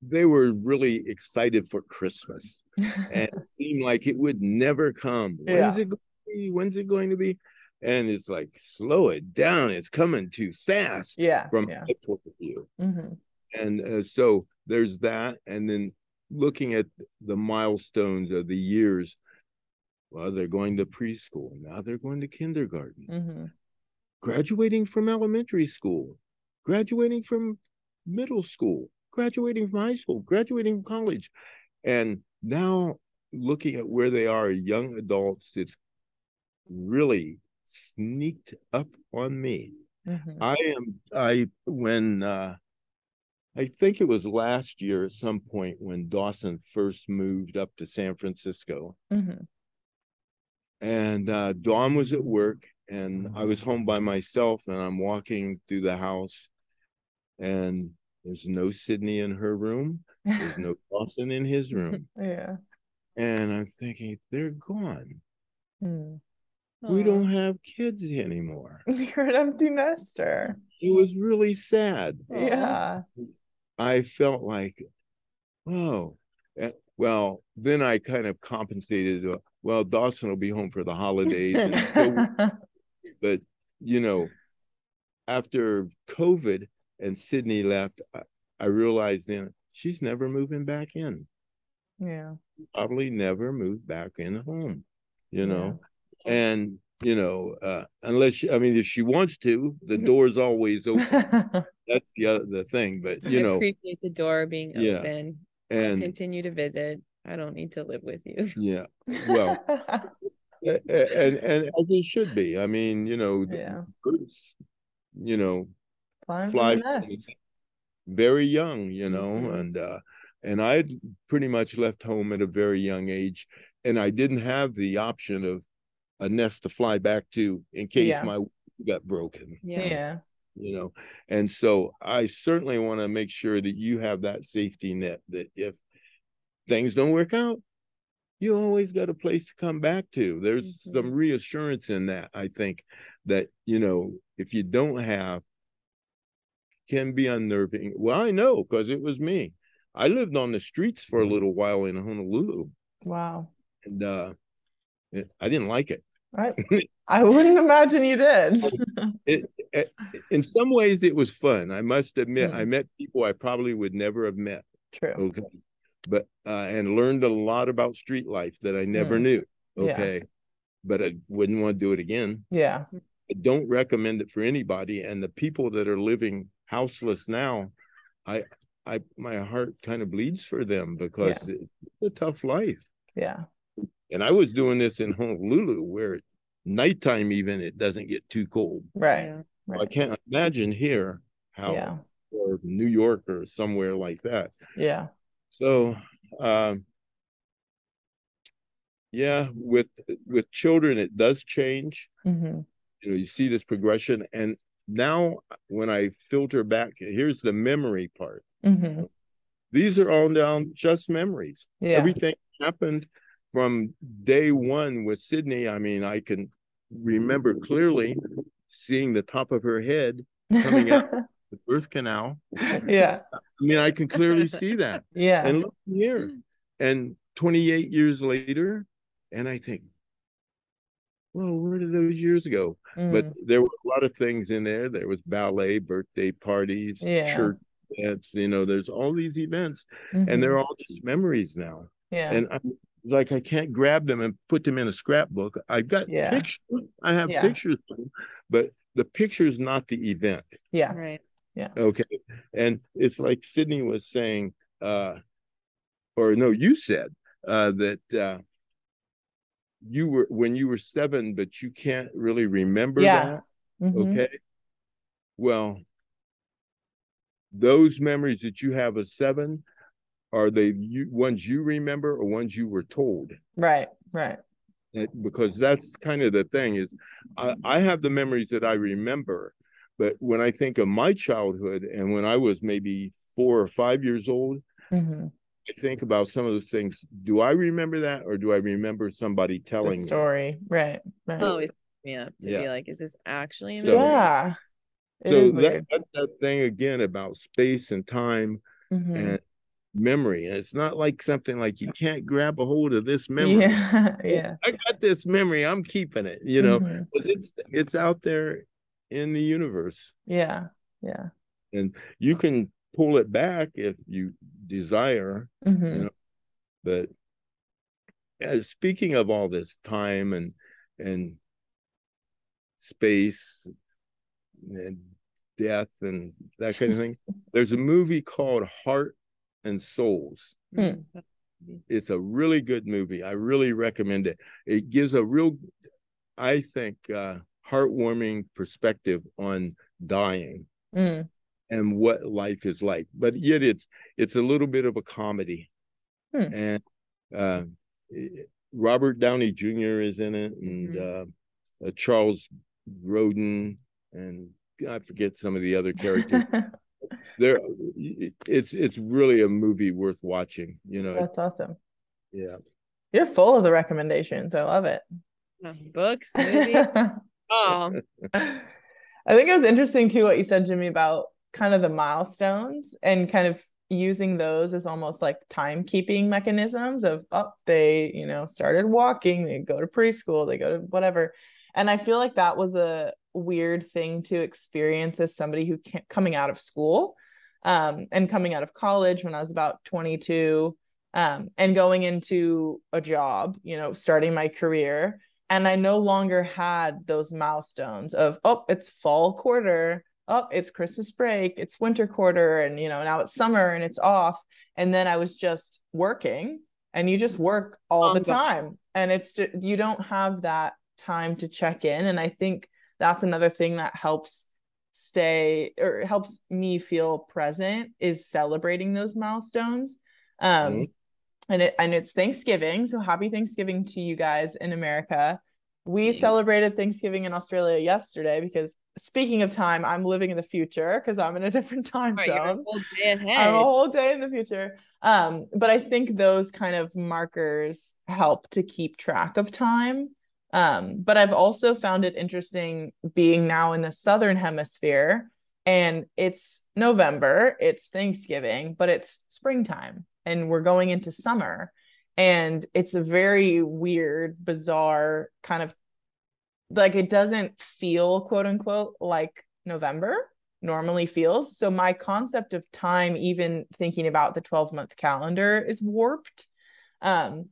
A: they were really excited for Christmas and it seemed like it would never come.
C: Yeah.
A: When's it going to be? When's it going to be? And it's like, slow it down. It's coming too fast
C: yeah
A: from
C: yeah
A: my point of view.
C: mm-hmm.
A: And uh, so there's that. And then looking at the milestones of the years, well, they're going to preschool. Now they're going to kindergarten,
C: Mm-hmm.
A: graduating from elementary school, graduating from middle school, graduating from high school, graduating from college. And now looking at where they are, young adults, it's really sneaked up on me.
C: Mm-hmm.
A: I am I when uh I think it was last year at some point when Dawson first moved up to San Francisco
C: Mm-hmm.
A: and uh Dawn was at work and I was home by myself and I'm walking through the house and there's no Sydney in her room, there's no Dawson in his room.
C: yeah
A: And I'm thinking, they're gone.
C: mm.
A: We don't have kids anymore.
C: you're an empty nester
A: It was really sad.
C: yeah
A: I felt like, oh, well, then I kind of compensated. uh, Well, Dawson will be home for the holidays, and so, but you know, after COVID and Sydney left, I, I realized then she's never moving back in.
C: yeah
A: Probably never moved back in home. You know, and you know, uh, unless she, I mean, if she wants to, the door's always open. That's the other the thing. But you
D: I
A: know,
D: appreciate the door being
A: Yeah.
D: open.
A: and
D: Continue to visit. I don't need to live with you.
A: yeah, well, A- a- and and as it should be. I mean, you know,
C: yeah
A: you know,
C: Flying
A: fly
C: from the nest.
A: very young, you know,
C: Mhm.
A: and uh and I had pretty much left home at a very young age, and I didn't have the option of a nest to fly back to in case
C: Yeah.
A: my got broken,
C: yeah
A: you know. And so I certainly want to make sure that you have that safety net that if things don't work out, you always got a place to come back to. There's
C: Mhm.
A: some reassurance in that, I think, that, you know, if you don't have, can be unnerving. Well, I know because it was me. I lived on the streets for a little while in Honolulu
C: wow
A: and uh I didn't like it.
C: I, I wouldn't imagine you did.
A: It, it. In some ways, it was fun. I must admit, I
C: Hmm.
A: met people I probably would never have met.
C: True.
A: okay but uh and learned a lot about street life that i never
C: Mm.
A: knew
C: Yeah.
A: okay but i wouldn't want to do it again
C: Yeah.
A: i don't recommend it for anybody and the people that are living houseless now i i my heart kind of bleeds for them because it- it's a tough life
C: Yeah.
A: and i was doing this in honolulu where at nighttime even it doesn't get too cold
C: Right.
D: Yeah.
A: i can't imagine here how
C: Yeah.
A: or new york or somewhere like that
C: Yeah.
A: So, um, yeah, with with children, it does change.
C: hmm
A: You know, you see this progression, and now when I filter back, here's the memory part.
C: hmm
A: These are all down just memories.
C: Yeah.
A: Everything happened from day one with Sydney. I mean, I can remember clearly seeing the top of her head coming out. the birth canal.
C: yeah.
A: I mean, I can clearly see that.
C: Yeah.
A: And look here. And 28 years later, and I think, well, where did those years go? But
C: Mm.
A: there were a lot of things in there. There was ballet, birthday parties,
C: Yeah.
A: church events, you know, there's all these events,
C: Mhm.
A: and they're all just memories now.
C: yeah.
A: And I'm like, I can't grab them and put them in a scrapbook. I've got
C: Yeah.
A: pictures, I have
C: Yeah.
A: pictures, but the picture's not the event.
C: yeah.
D: Right. Yeah.
A: Okay. And it's like Sydney was saying, uh, or no, you said uh, that uh, you were when you were seven, but you can't really remember
C: Yeah.
A: that.
C: Mhm.
A: Okay. Well, those memories that you have of seven, are they you, ones you remember or ones you were told?
C: Right. Right.
A: It- because that's kind of the thing is I, I have the memories that I remember, but when I think of my childhood and when I was maybe four or five years old,
C: hmm
A: I think about some of those things. Do I remember that or do I remember somebody
C: The
A: telling me?
C: story. Right. Right.
D: Always me up to
A: Yeah.
D: be like, is this actually
A: So-
C: yeah. It
A: So
C: is
A: that, that that thing again about space and time
C: Mhm.
A: and memory. And it's not like something like you can't grab a hold of this memory.
C: Yeah. Yeah.
A: I got this memory. I'm keeping it. You know,
C: Mhm.
A: 'cause it's it's out there in the universe.
C: Yeah. Yeah.
A: and you can pull it back if you desire
C: hmm
A: but uh, speaking of all this time and and space and death and that kind of thing there's a movie called heart and souls.
C: Hmm.
A: it's a really good movie. I really recommend it. It gives a real i think uh heartwarming perspective on dying.
C: Mm.
A: And what life is like but yet it's it's a little bit of a comedy
C: Hmm.
A: and uh robert downey jr is in it and
C: Mm-hmm.
A: uh, uh charles grodin and i forget some of the other characters there it's it's really a movie worth watching you know
C: That's awesome.
A: yeah
C: You're full of the recommendations. I love it.
D: Books, movie. Oh,
C: I think it was interesting too what you said, Jimmy, about kind of the milestones and kind of using those as almost like timekeeping mechanisms of oh, they, you know, started walking, they go to preschool, they go to whatever. And I feel like that was a weird thing to experience as somebody who can't coming out of school um, and coming out of college when I was about 22 um, and going into a job, you know, starting my career and I no longer had those milestones of oh it's fall quarter oh it's Christmas break it's winter quarter and you know now it's summer and it's off and then I was just working and you just work all the time and it's just you don't have that time to check in and I think that's another thing that helps stay or helps me feel present is celebrating those milestones um
A: Mhm.
C: and it and it's Thanksgiving. So happy Thanksgiving to you guys in America. We
A: Mhm.
C: celebrated Thanksgiving in Australia yesterday because speaking of time, I'm living in the future because I'm in a different time
D: right, a
C: zone.
D: whole day
C: I'm a whole day in the future. Um, but I think those kind of markers help to keep track of time. Um, but I've also found it interesting being now in the southern hemisphere and it's November, it's Thanksgiving, but it's springtime and we're going into summer. And it's a very weird, bizarre kind of like it doesn't feel quote unquote like November normally feels. So my concept of time, even thinking about the 12 month calendar, is warped. Um,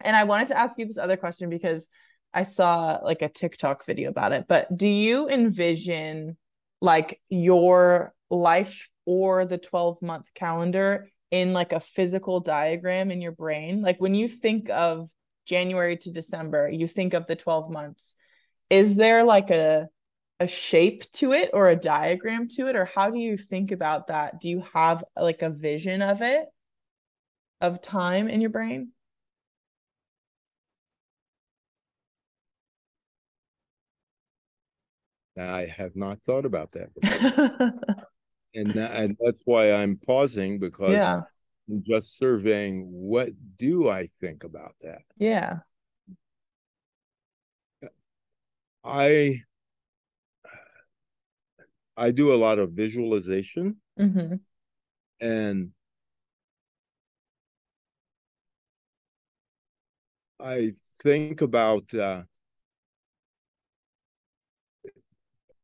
C: and I wanted to ask you this other question because I saw like a TikTok video about it. But do you envision like your life or the 12 month calendar in like a physical diagram in your brain? Like when you think of January to December, you think of the 12 months. Is there like a a shape to it or a diagram to it or how do you think about that do you have like a vision of it of time in your brain
A: I have not thought about that. and, that, and that's why I'm pausing because
C: yeah.
A: I'm just surveying what do I think about that.
C: Yeah.
A: I I do a lot of visualization
C: hmm
A: and I think about uh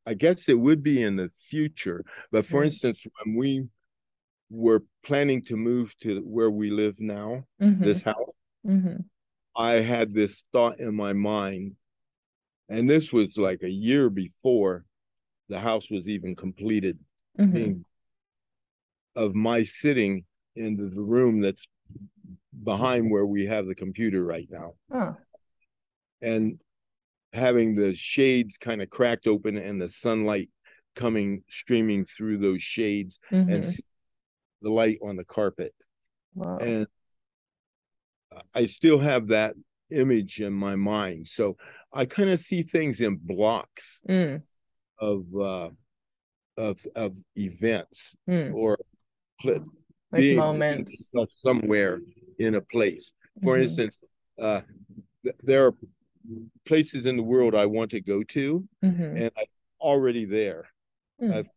A: I guess it would be in the future, but for
C: Mm.
A: instance, when we were planning to move to where we live now,
C: hmm
A: this house,
C: hmm
A: I had this thought in my mind, and this was like a year before the house was even completed,
C: hmm
A: being of my sitting in the room that's behind where we have the computer right now. And having the shades kind of cracked open and the sunlight coming streaming through those shades and
C: Mhm.
A: see the light on the carpet
C: Wow.
A: and i still have that image in my mind so i kind of see things in blocks
C: Mm,
A: of uh of of events
C: mm.
A: or
C: Like
A: being-
C: moments.
A: somewhere in a place for
C: Mhm.
A: instance uh th- there are places in the world i want to go to
C: Mhm.
A: and I'm already there.
C: Mm.
A: I've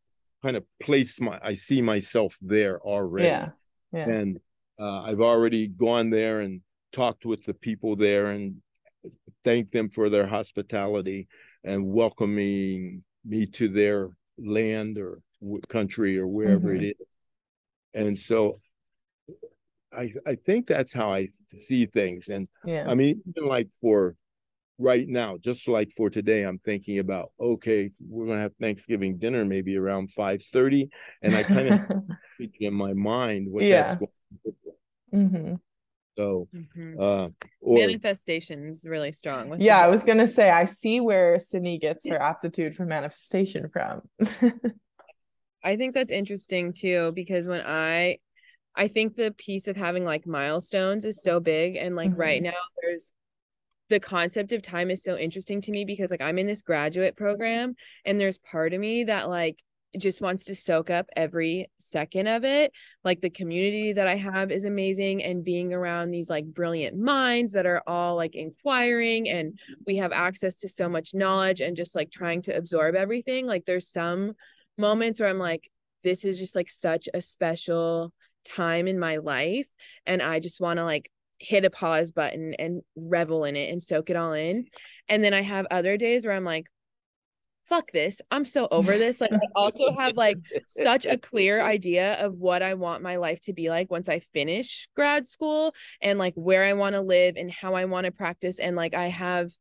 A: kind of placed my, I see myself there already.
C: Yeah. Yeah.
A: And uh, I've already gone there and talked with the people there and thanked them for their hospitality and welcoming me to their land or country or wherever it is. And so I, I think that's how I see things. And
C: Yeah.
A: I mean, even like for right now, just like for today, I'm thinking about okay, we're gonna have Thanksgiving dinner maybe around five thirty, and I kind of think in my mind what
C: Yeah.
A: that's going to look like.
C: hmm
A: So,
D: Mhm.
A: uh, or
D: Manifestation is really strong. with
C: Yeah, I was gonna say I see where Sydney gets her aptitude for manifestation from.
D: I think that's interesting too because when I I think the piece of having like milestones is so big and like right now there's the concept of time is so interesting to me because like I'm in this graduate program and there's part of me that like just wants to soak up every second of it. Like the community that I have is amazing and being around these like brilliant minds that are all like inquiring and we have access to so much knowledge and just like trying to absorb everything. Like there's some moments where I'm like, this is just like such a special time in my life. And I just want to like hit a pause button and revel in it and soak it all in. And then I have other days where I'm like, fuck this. I'm so over this. Like I also have like such a clear idea of what I want my life to be like once I finish grad school and like where I want to live and how I want to practice. And like I have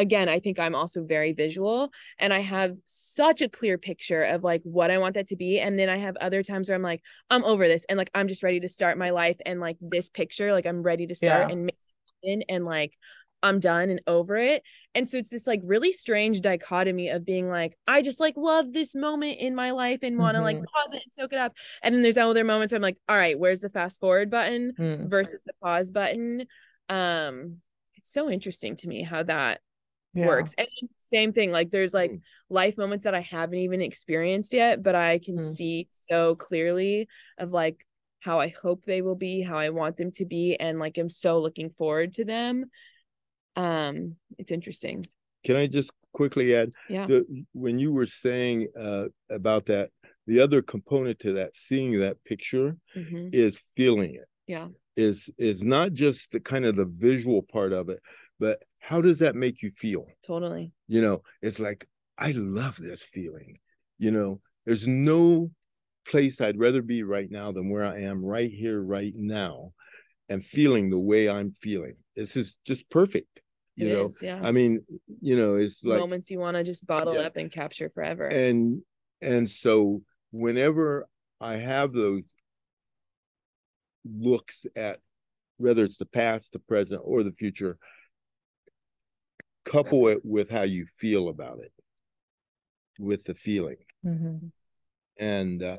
D: again, I think I'm also very visual and I have such a clear picture of like what I want that to be. And then I have other times where I'm like, I'm over this and like I'm just ready to start my life and like this picture, like I'm ready to start
C: Yeah.
D: and make it and like I'm done and over it. And so it's this like really strange dichotomy of being like, I just like love this moment in my life and want to like
C: Mhm.
D: pause it and soak it up. And then there's other moments where I'm like, all right, where's the fast forward button
C: Mm.
D: versus the pause button? Um, it's so interesting to me how that
C: Yeah.
D: works. And same thing, like there's like
A: Mm.
D: life moments that I haven't even experienced yet, but I can
C: Mm.
D: see so clearly of like how I hope they will be, how I want them to be, and like I'm so looking forward to them. Um, it's interesting.
A: can I just quickly add
D: Yeah.
A: the when you were saying uh, about that, the other component to that, seeing that picture,
D: Mhm.
A: is feeling it.
D: Yeah.
A: Is is not just the kind of the visual part of it, but how does that make you feel?
D: Totally.
A: You know, it's like I love this feeling. You know, there's no place I'd rather be right now than where I am right here, right now, and feeling the way I'm feeling. This is just perfect.
D: It
A: You know,
D: is, yeah.
A: I mean, you know, it's like
D: Moments you want to just bottle
A: Yeah.
D: up and capture forever.
A: and and so whenever I have those looks at whether it's the past, the present, or the future, couple it with how you feel about it, with the feeling.
C: Mhm.
A: And uh,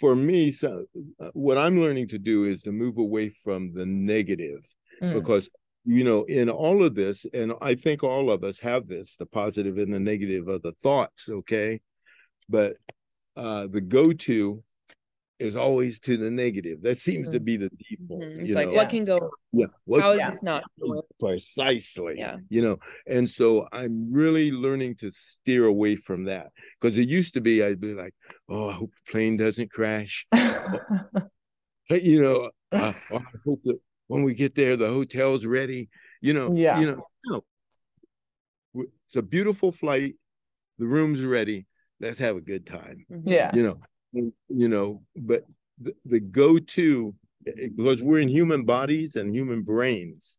A: for me, so uh, what I'm learning to do is to move away from the negative
C: Mm.
A: because you know, in all of this, and I think all of us have this, the positive and the negative of the thoughts, okay? But uh the go-to is always to the negative. That seems to
C: Mhm.
A: be the default.
D: Mhm. It's
A: you
D: like
A: know?
D: what can go wrong?
A: yeah, what
D: How is
C: Yeah.
D: this not
A: precisely
D: Yeah.
A: you know and so i'm really learning to steer away from that because it used to be i'd be like oh i hope the plane doesn't crash Hey, you know uh, oh, i hope that when we get there the hotel's ready you know
C: Yeah.
A: you know no. W- it's a beautiful flight the room's ready let's have a good time
D: Mhm.
C: yeah.
A: you know and, you know but the, the go-to because we're in human bodies and human brains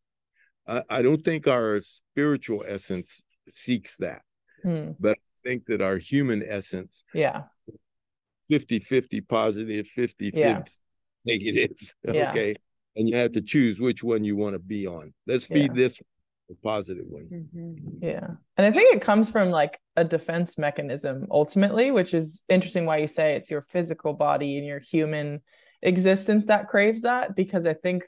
A: I, I don't think our spiritual essence seeks that
C: Hmm.
A: I think that our human essence
C: Yeah.
A: 50 50 positive 50
C: Yeah.
A: 50 negative
C: Yeah.
A: okay and you have to choose which one you want to be on let's
C: Yeah.
A: feed this the positive one
D: Mhm.
C: Yeah. And I think it comes from like a defense mechanism ultimately, which is interesting why you say it's your physical body and your human existence that craves that because I think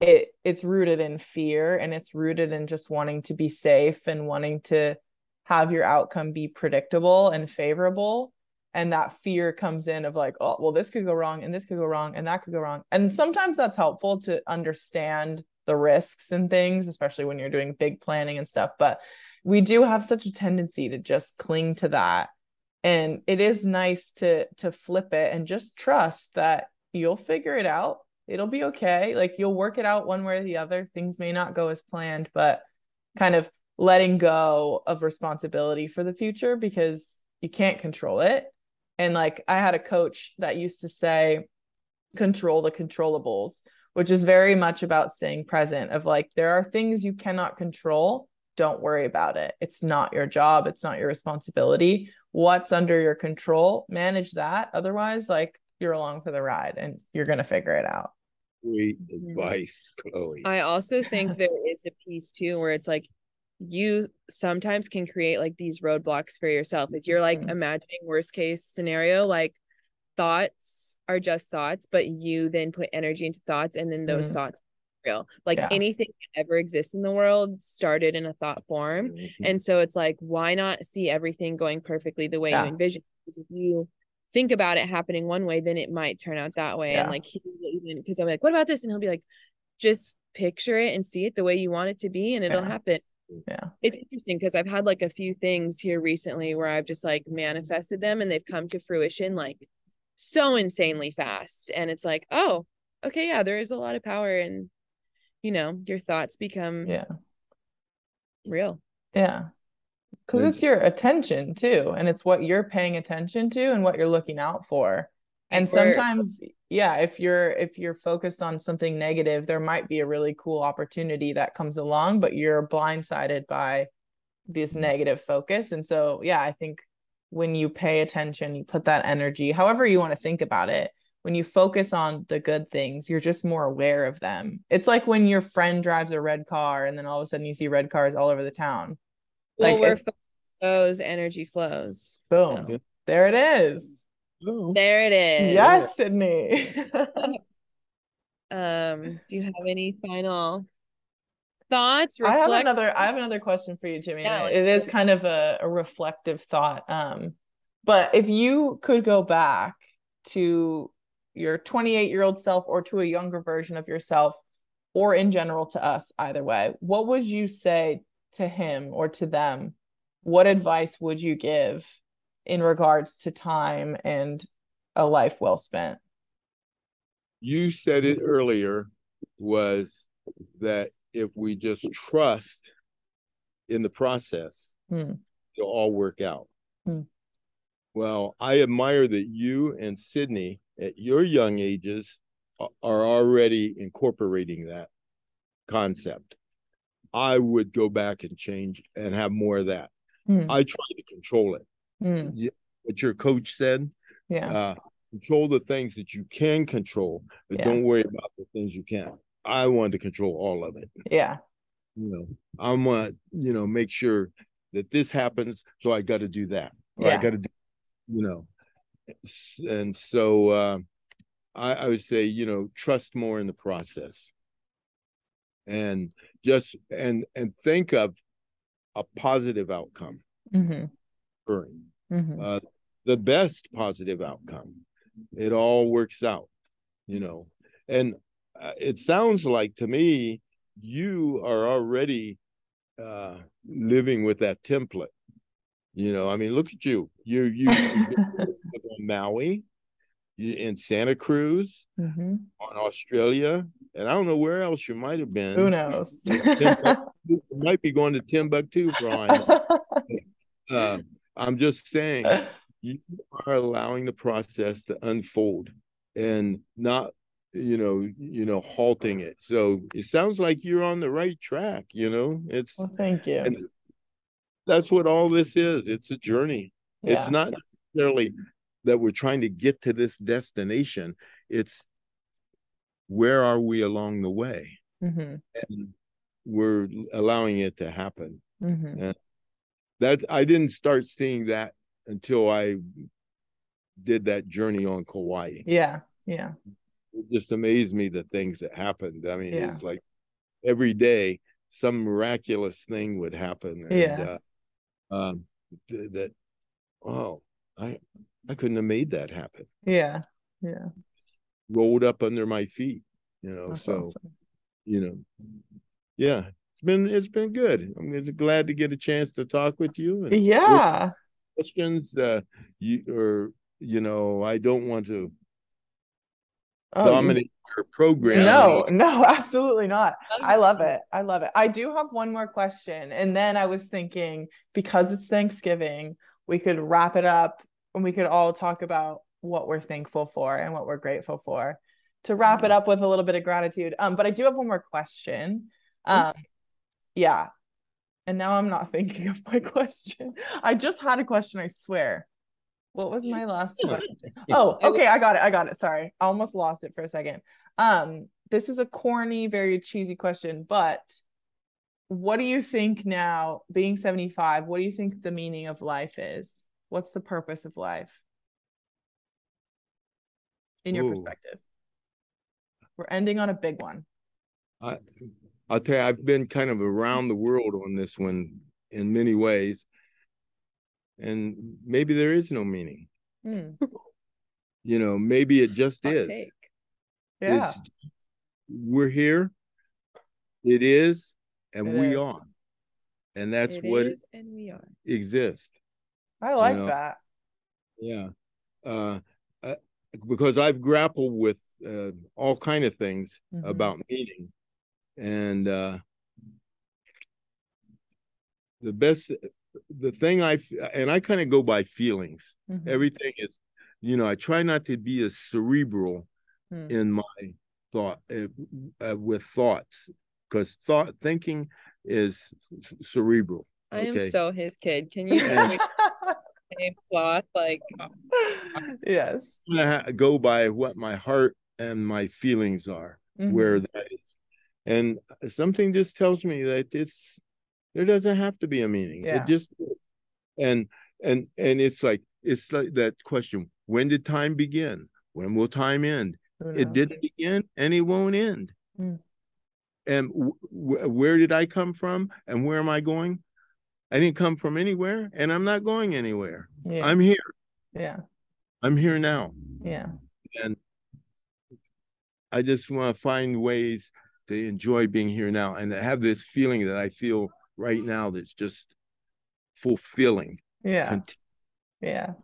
C: it it's rooted in fear and it's rooted in just wanting to be safe and wanting to have your outcome be predictable and favorable and that fear comes in of like oh well this could go wrong and this could go wrong and that could go wrong and sometimes that's helpful to understand the risks and things especially when you're doing big planning and stuff but we do have such a tendency to just cling to that. And it is nice to to flip it and just trust that you'll figure it out. It'll be okay. Like you'll work it out one way or the other. Things may not go as planned but kind of letting go of responsibility for the future because you can't control it. And like i had a coach that used to say control the controllables which is very much about staying present of like there are things you cannot control. Don't worry about it. It's not your job. It's not your responsibility. What's under your control? Manage that. Otherwise like you're along for the ride and you're going to figure it out.
A: Great
D: Mhm.
A: advice chloe.
D: I also think there is a piece too where it's like you sometimes can create like these roadblocks for yourself. If you're like
C: Mhm.
D: imagining worst case scenario, like thoughts are just thoughts, but you then put energy into thoughts and then those
C: Mhm.
D: thoughts are real. Like
C: Yeah.
D: anything that ever exists in the world started in a thought form.
A: Mhm.
D: And so it's like, why not see everything going perfectly the way
C: Yeah.
D: you envision? Because if you think about it happening one way, then it might turn out that way.
C: Yeah.
D: And like he even because I'm like, what about this? And he'll be like, just picture it and see it the way you want it to be, and it'll happen.
C: yeah
D: It's interesting because I've had like a few things here recently where I've just like manifested them and they've come to fruition like so insanely fast. And it's like, oh, okay, yeah, there is a lot of power and you know, your thoughts become
C: yeah
D: real.
C: yeah because it's your attention too and it's what you're paying attention to and what you're looking out for and
D: Like,
C: sometimes yeah if you're if you're focused on something negative there might be a really cool opportunity that comes along but you're blindsided by this negative focus and so yeah i think when you pay attention you put that energy however you want to think about it when you focus on the good things you're just more aware of them it's like when your friend drives a red car and then all of a sudden you see red cars all over the town
D: Well,
C: Like,
D: where focus goes, energy flows.
C: Boom.
D: So,
C: there it is
D: there it is.
C: yes sydney
D: Um, do you have any final thoughts?
C: I have another I have another question for you, Jimmy.
D: Yeah,
C: it is kind of a, a reflective thought. Um, but if you could go back to your 28 year old self or to a younger version of yourself, or in general to us, either way, what would you say to him or to them? What advice would you give in regards to time and a life well spent?
A: you said it earlier was that if we just trust in the process
C: Hmm.
A: it'll all work out
C: Hmm.
A: well i admire that you and sydney at your young ages are already incorporating that concept i would go back and change and have more of that
C: Hmm.
A: i try to control it
C: Hmm.
A: what your coach said
C: Yeah.
A: uh, control the things that you can control, but
C: Yeah.
A: don't worry about the things you can't. I want to control all of it.
C: Yeah.
A: You know, I want you know make sure that this happens, so I got to do that, or I got to do, you know, and so uh, I, I would say you know trust more in the process. and just and and think of a positive outcome
C: Mm-hmm. Mm-hmm.
A: uh, the best positive outcome. It all works out, you know. And uh, it sounds like to me you are already uh, living with that template. You know, I mean, look at you. You you, Maui, you in Santa Cruz,
C: mm-hmm.
A: on Australia, and I don't know where else you might have been.
C: Who knows?
A: You might be going to Timbuktu all Uh, I'm just saying you are allowing the process to unfold and not you know you know halting it so it sounds like you're on the right track you know it's
C: well, thank you.
A: that's what all this is it's a journey
C: yeah.
A: it's not necessarily that we're trying to get to this destination it's where are we along the way
C: mm-hmm.
A: and we're allowing it to happen
C: Mm-hmm.
A: that i didn't start seeing that until i did that journey on kauai
C: Yeah. Yeah.
A: It just amazed me the things that happened i mean
C: Yeah.
A: it's like every day some miraculous thing would happen and
C: Yeah.
A: uh, um th- that oh i i couldn't have made that happen
C: Yeah. Yeah.
A: rolled up under my feet you know
C: That's
A: so
C: awesome.
A: you know yeah it's been it's been good i'm glad to get a chance to talk with you and
C: Yeah.
A: questions uh you or you know i don't want to
C: Oh,
A: dominate your program
C: No, no, absolutely not. I love it. I love it. I do have one more question. And then I was thinking because it's Thanksgiving, we could wrap it up and we could all talk about what we're thankful for and what we're grateful for. To wrap it up with a little bit of gratitude. Um, but I do have one more question. Um, yeah. And now I'm not thinking of my question. I just had a question, I swear. What was my last question? Oh, okay, I got it. I got it. Sorry. I almost lost it for a second. Um, this is a corny, very cheesy question, but what do you think now, being 75, what do you think the meaning of life is? What's the purpose of life? In your
A: Ooh.
C: perspective. We're ending on a big one.
A: I, I'll tell you, I've been kind of around the world on this one in many ways. And maybe there is no meaning.
C: Hmm.
A: You know, maybe it just is.
D: take.
C: Yeah.
A: It's- we're here. It is, and
C: It
A: we
C: is.
A: are. And that's
D: It
A: what
D: is, and we are.
A: exists.
C: I like
A: know,
C: that.
A: Yeah. Uh, uh, because I've grappled with uh, all kind of things
C: Mhm.
A: about meaning and uh the best the thing i and i kind of go by feelings
C: Mhm.
A: everything is you know i try not to be as cerebral
C: Hmm.
A: in my thought uh, uh, with thoughts because thought thinking is c- cerebral
D: I am so his kid. Can you tell me same cloth? Like
C: yes.
A: I'm gonna ha- go by what my heart and my feelings are
C: Mhm.
A: where that is and something just tells me that it's there doesn't have to be a meaning
C: Yeah.
A: it just and and and it's like it's like that question when did time begin when will time end it didn't begin and it won't end
C: Hmm.
A: and w- w- where did i come from and where am i going i didn't come from anywhere and i'm not going anywhere
C: Yeah.
A: i'm here
C: yeah.
A: i'm here now
C: Yeah.
A: and I just want to find ways to enjoy being here now and to have this feeling that I feel right now that's just fulfilling.
C: Yeah. Yeah.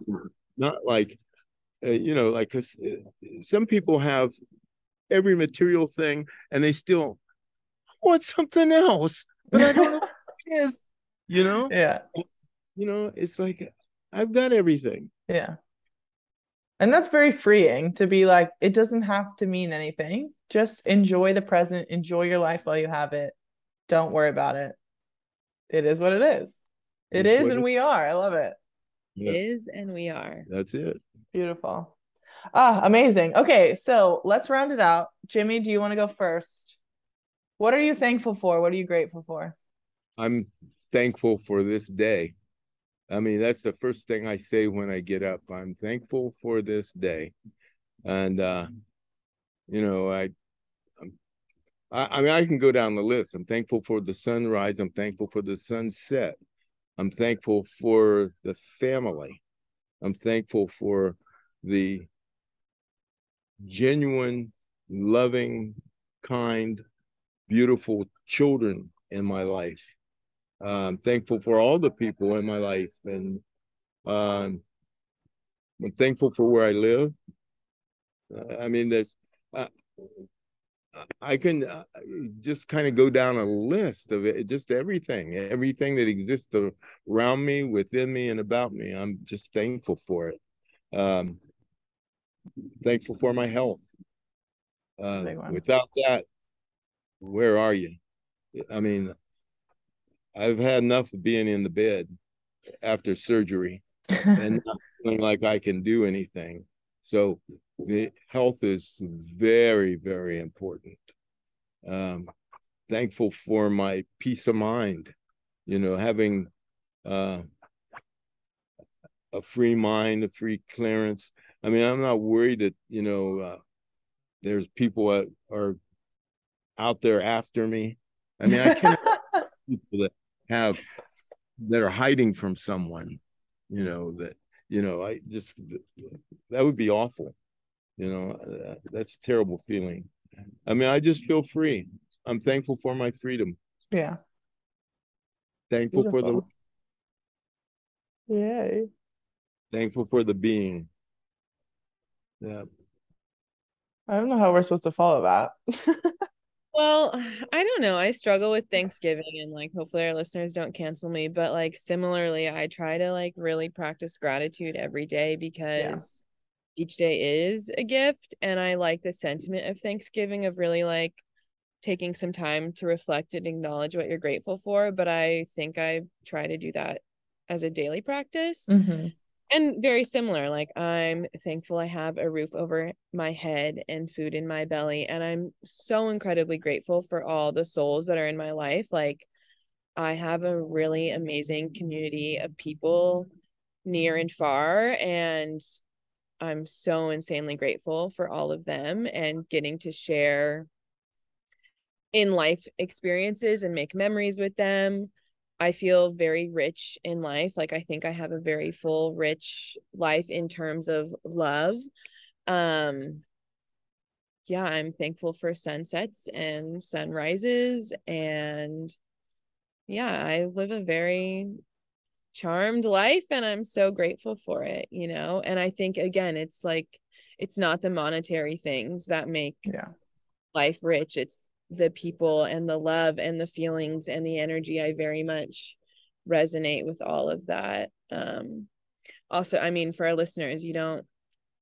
A: Not like, uh, you know, like 'cause, uh, some people have every material thing and they still want something else, but I don't know what it is. You know,
C: Yeah.
A: you know, it's like I've got everything.
C: Yeah. And that's very freeing to be like, it doesn't have to mean anything. Just enjoy the present, enjoy your life while you have it. Don't worry about it. It is what it is. It is,
A: is,
C: and
A: it-
C: we are. I love it.
A: Yeah,
D: is, and we are.
A: that's it.
C: Beautiful. Ah, amazing. Okay, so let's round it out. Jimmy, do you want to go first? What are you thankful for? What are you grateful for?
A: I'm thankful for this day. I mean, that's the first thing I say when I get up. I'm thankful for this day. And uh, you know, I I'm I, I mean, I can go down the list. I'm thankful for the sunrise. I'm thankful for the sunset. I'm thankful for the family. I'm thankful for the genuine, loving, kind, beautiful children in my life. Uh, I'm thankful for all the people in my life, and um, I'm thankful for where I live. Uh, I mean, that's uh, I can uh, just kind of go down a list of it, just everything, everything that exists around me, within me, and about me. I'm just thankful for it. Um, thankful for my health. Uh, without that, where are you? I mean, I've had enough of being in the bed after surgery and not feeling like I can do anything. So the health is very, very important. Um, thankful for my peace of mind, you know, having uh, a free mind, a free clearance. I mean, I'm not worried that, you know, uh, there's people that are out there after me. I mean, I can't people that have that are hiding from someone, you know, that you know, I just that would be awful. You know, uh, that's a terrible feeling. I mean, I just feel free. I'm thankful for my freedom.
C: Yeah.
A: Thankful Beautiful. for
C: the Yay.
A: Thankful for the being. Yeah.
C: I don't know how we're supposed to follow that.
D: well, I don't know. I struggle with Thanksgiving and like hopefully our listeners don't cancel me, but like similarly, I try to like really practice gratitude every day because yeah. Each day is a gift and I like the sentiment of Thanksgiving of really like taking some time to reflect and acknowledge what you're grateful for, but I think I try to do that as a daily practice.
C: Mm-hmm
D: and very similar like i'm thankful i have a roof over my head and food in my belly and i'm so incredibly grateful for all the souls that are in my life like i have a really amazing community of people near and far and i'm so insanely grateful for all of them and getting to share in life experiences and make memories with them I feel very rich in life. Like I think I have a very full, rich life in terms of love. Um yeah, I'm thankful for sunsets and sunrises and yeah, I live a very charmed life and I'm so grateful for it, you know. And I think again, it's like it's not the monetary things that make
C: yeah.
D: life rich. It's the people and the love and the feelings and the energy. I very much resonate with all of that. Um also i mean for our listeners you don't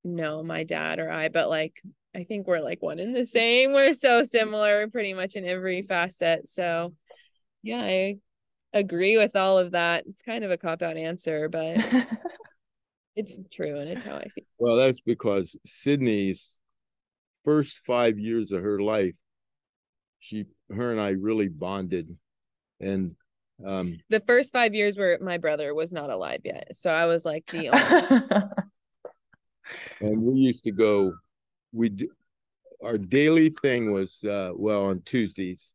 D: know my dad or i but like i think we're like one in the same. We're so similar. Pretty much in every facet. So yeah i agree with all of that. It's kind of a cop out answer but it's true and it's how i feel.
A: Well that's because sydney's first five years of her life she her and I really bonded and um
D: the first five years where my brother was not alive yet so i was like the only
A: and we used to go we our daily thing was uh well on tuesdays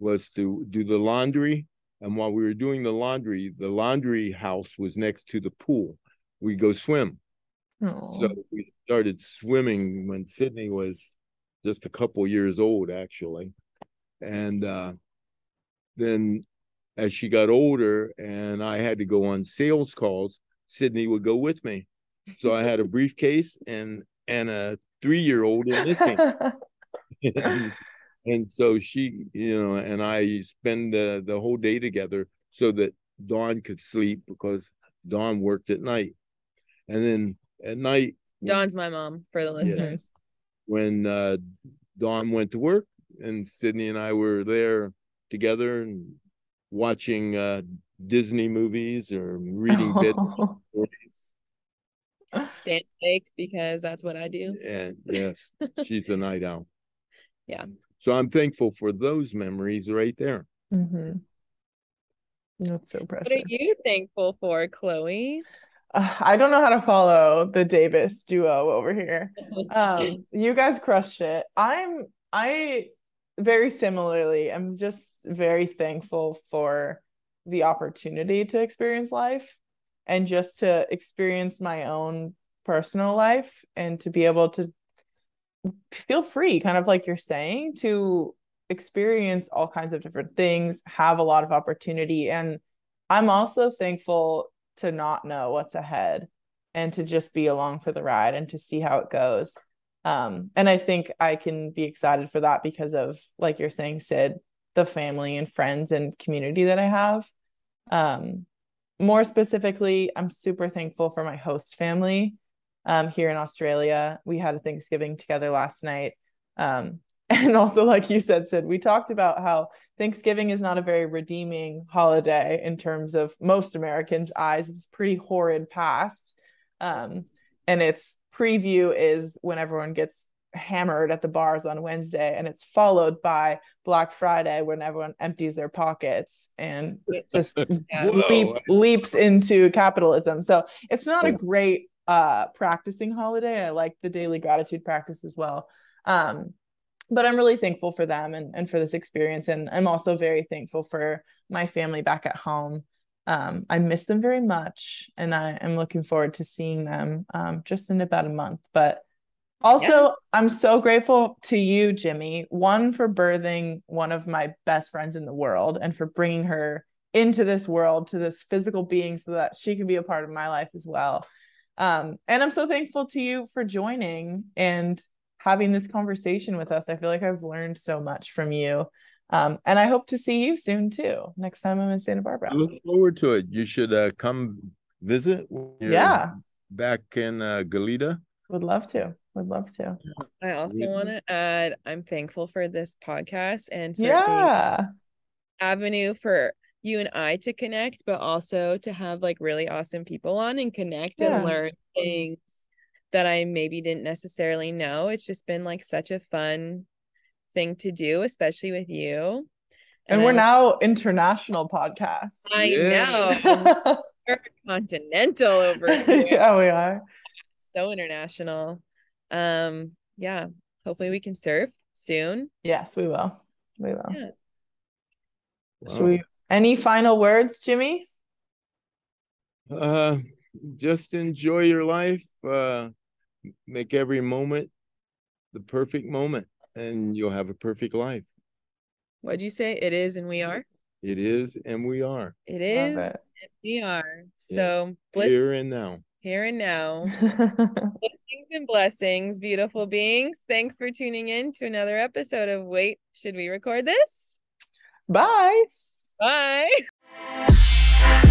A: was to do the laundry and while we were doing the laundry the laundry house was next to the pool. We go swim.
C: Aww.
A: so we started swimming when sydney was just a couple years old actually. And uh, then as she got older and i had to go on sales calls sydney would go with me. So i had a briefcase and and a three-year-old in this and, and so she you know and i spend the the whole day together so that dawn could sleep because dawn worked at night and then at night
D: dawn's my mom for the listeners yes,
A: when uh, Dawn went to work, and Sydney and I were there together and watching uh, Disney movies or reading oh.
D: stories. Stand awake because that's what I do.
A: And yes, she's a night owl.
D: Yeah.
A: So I'm thankful for those memories right there.
C: Mm-hmm. That's so precious.
D: What are you thankful for, Chloe?
C: uh, I don't know how to follow the Davis duo over here. Um, you guys crushed it. I'm I very similarly, I'm just very thankful for the opportunity to experience life and just to experience my own personal life and to be able to feel free, kind of like you're saying, to experience all kinds of different things, have a lot of opportunity. And I'm also thankful to not know what's ahead and to just be along for the ride and to see how it goes. Um, and I think I can be excited for that because of, like you're saying, Sid, the family and friends and community that I have. Um, more specifically, I'm super thankful for my host family um, here in Australia. We had a Thanksgiving together last night. Um, and also, like you said, Sid, we talked about how Thanksgiving is not a very redeeming holiday in terms of most Americans' eyes. It's pretty horrid past. Um, and its preview is when everyone gets hammered at the bars on Wednesday, and it's followed by Black Friday when everyone empties their pockets and just leap, leaps into capitalism. So it's not a great uh, practicing holiday. I like the daily gratitude practice as well. Um, but I'm really thankful for them and, and for this experience. And I'm also very thankful for my family back at home. Um, I miss them very much and I am looking forward to seeing them um, just in about a month. But also, yes. I'm so grateful to you, Jimmy, one for birthing one of my best friends in the world and for bringing her into this world to this physical being so that she can be a part of my life as well. Um, and I'm so thankful to you for joining and having this conversation with us. I feel like I've learned so much from you. Um, and I hope to see you soon too. Next time I'm in Santa Barbara.
A: I look forward to it. You should uh, come visit.
C: yeah.
A: Back in uh, Goleta.
C: Would love to. Would love to.
D: I also want to add I'm thankful for this podcast and for
C: yeah.
D: avenue for you and I to connect, but also to have like really awesome people on and connect yeah. and learn things that I maybe didn't necessarily know. It's just been like such a fun thing to do, especially with you.
C: And, and we're now international podcasts.
D: I yeah. know. we're continental over here.
C: yeah, we are.
D: So international. Um, yeah. Hopefully we can surf soon.
C: Yes, we will. We will. Yeah. Wow. Should we any final words, Jimmy?
A: Uh just enjoy your life. Uh make every moment the perfect moment and you'll have a perfect life.
D: What'd you say? It is and we are?
A: It is and we are.
D: It is and we are. So
A: yes. bliss here and now.
D: Here and now. blessings and blessings, beautiful beings. Thanks for tuning in to another episode of Wait, should we record this?
C: Bye.
D: Bye.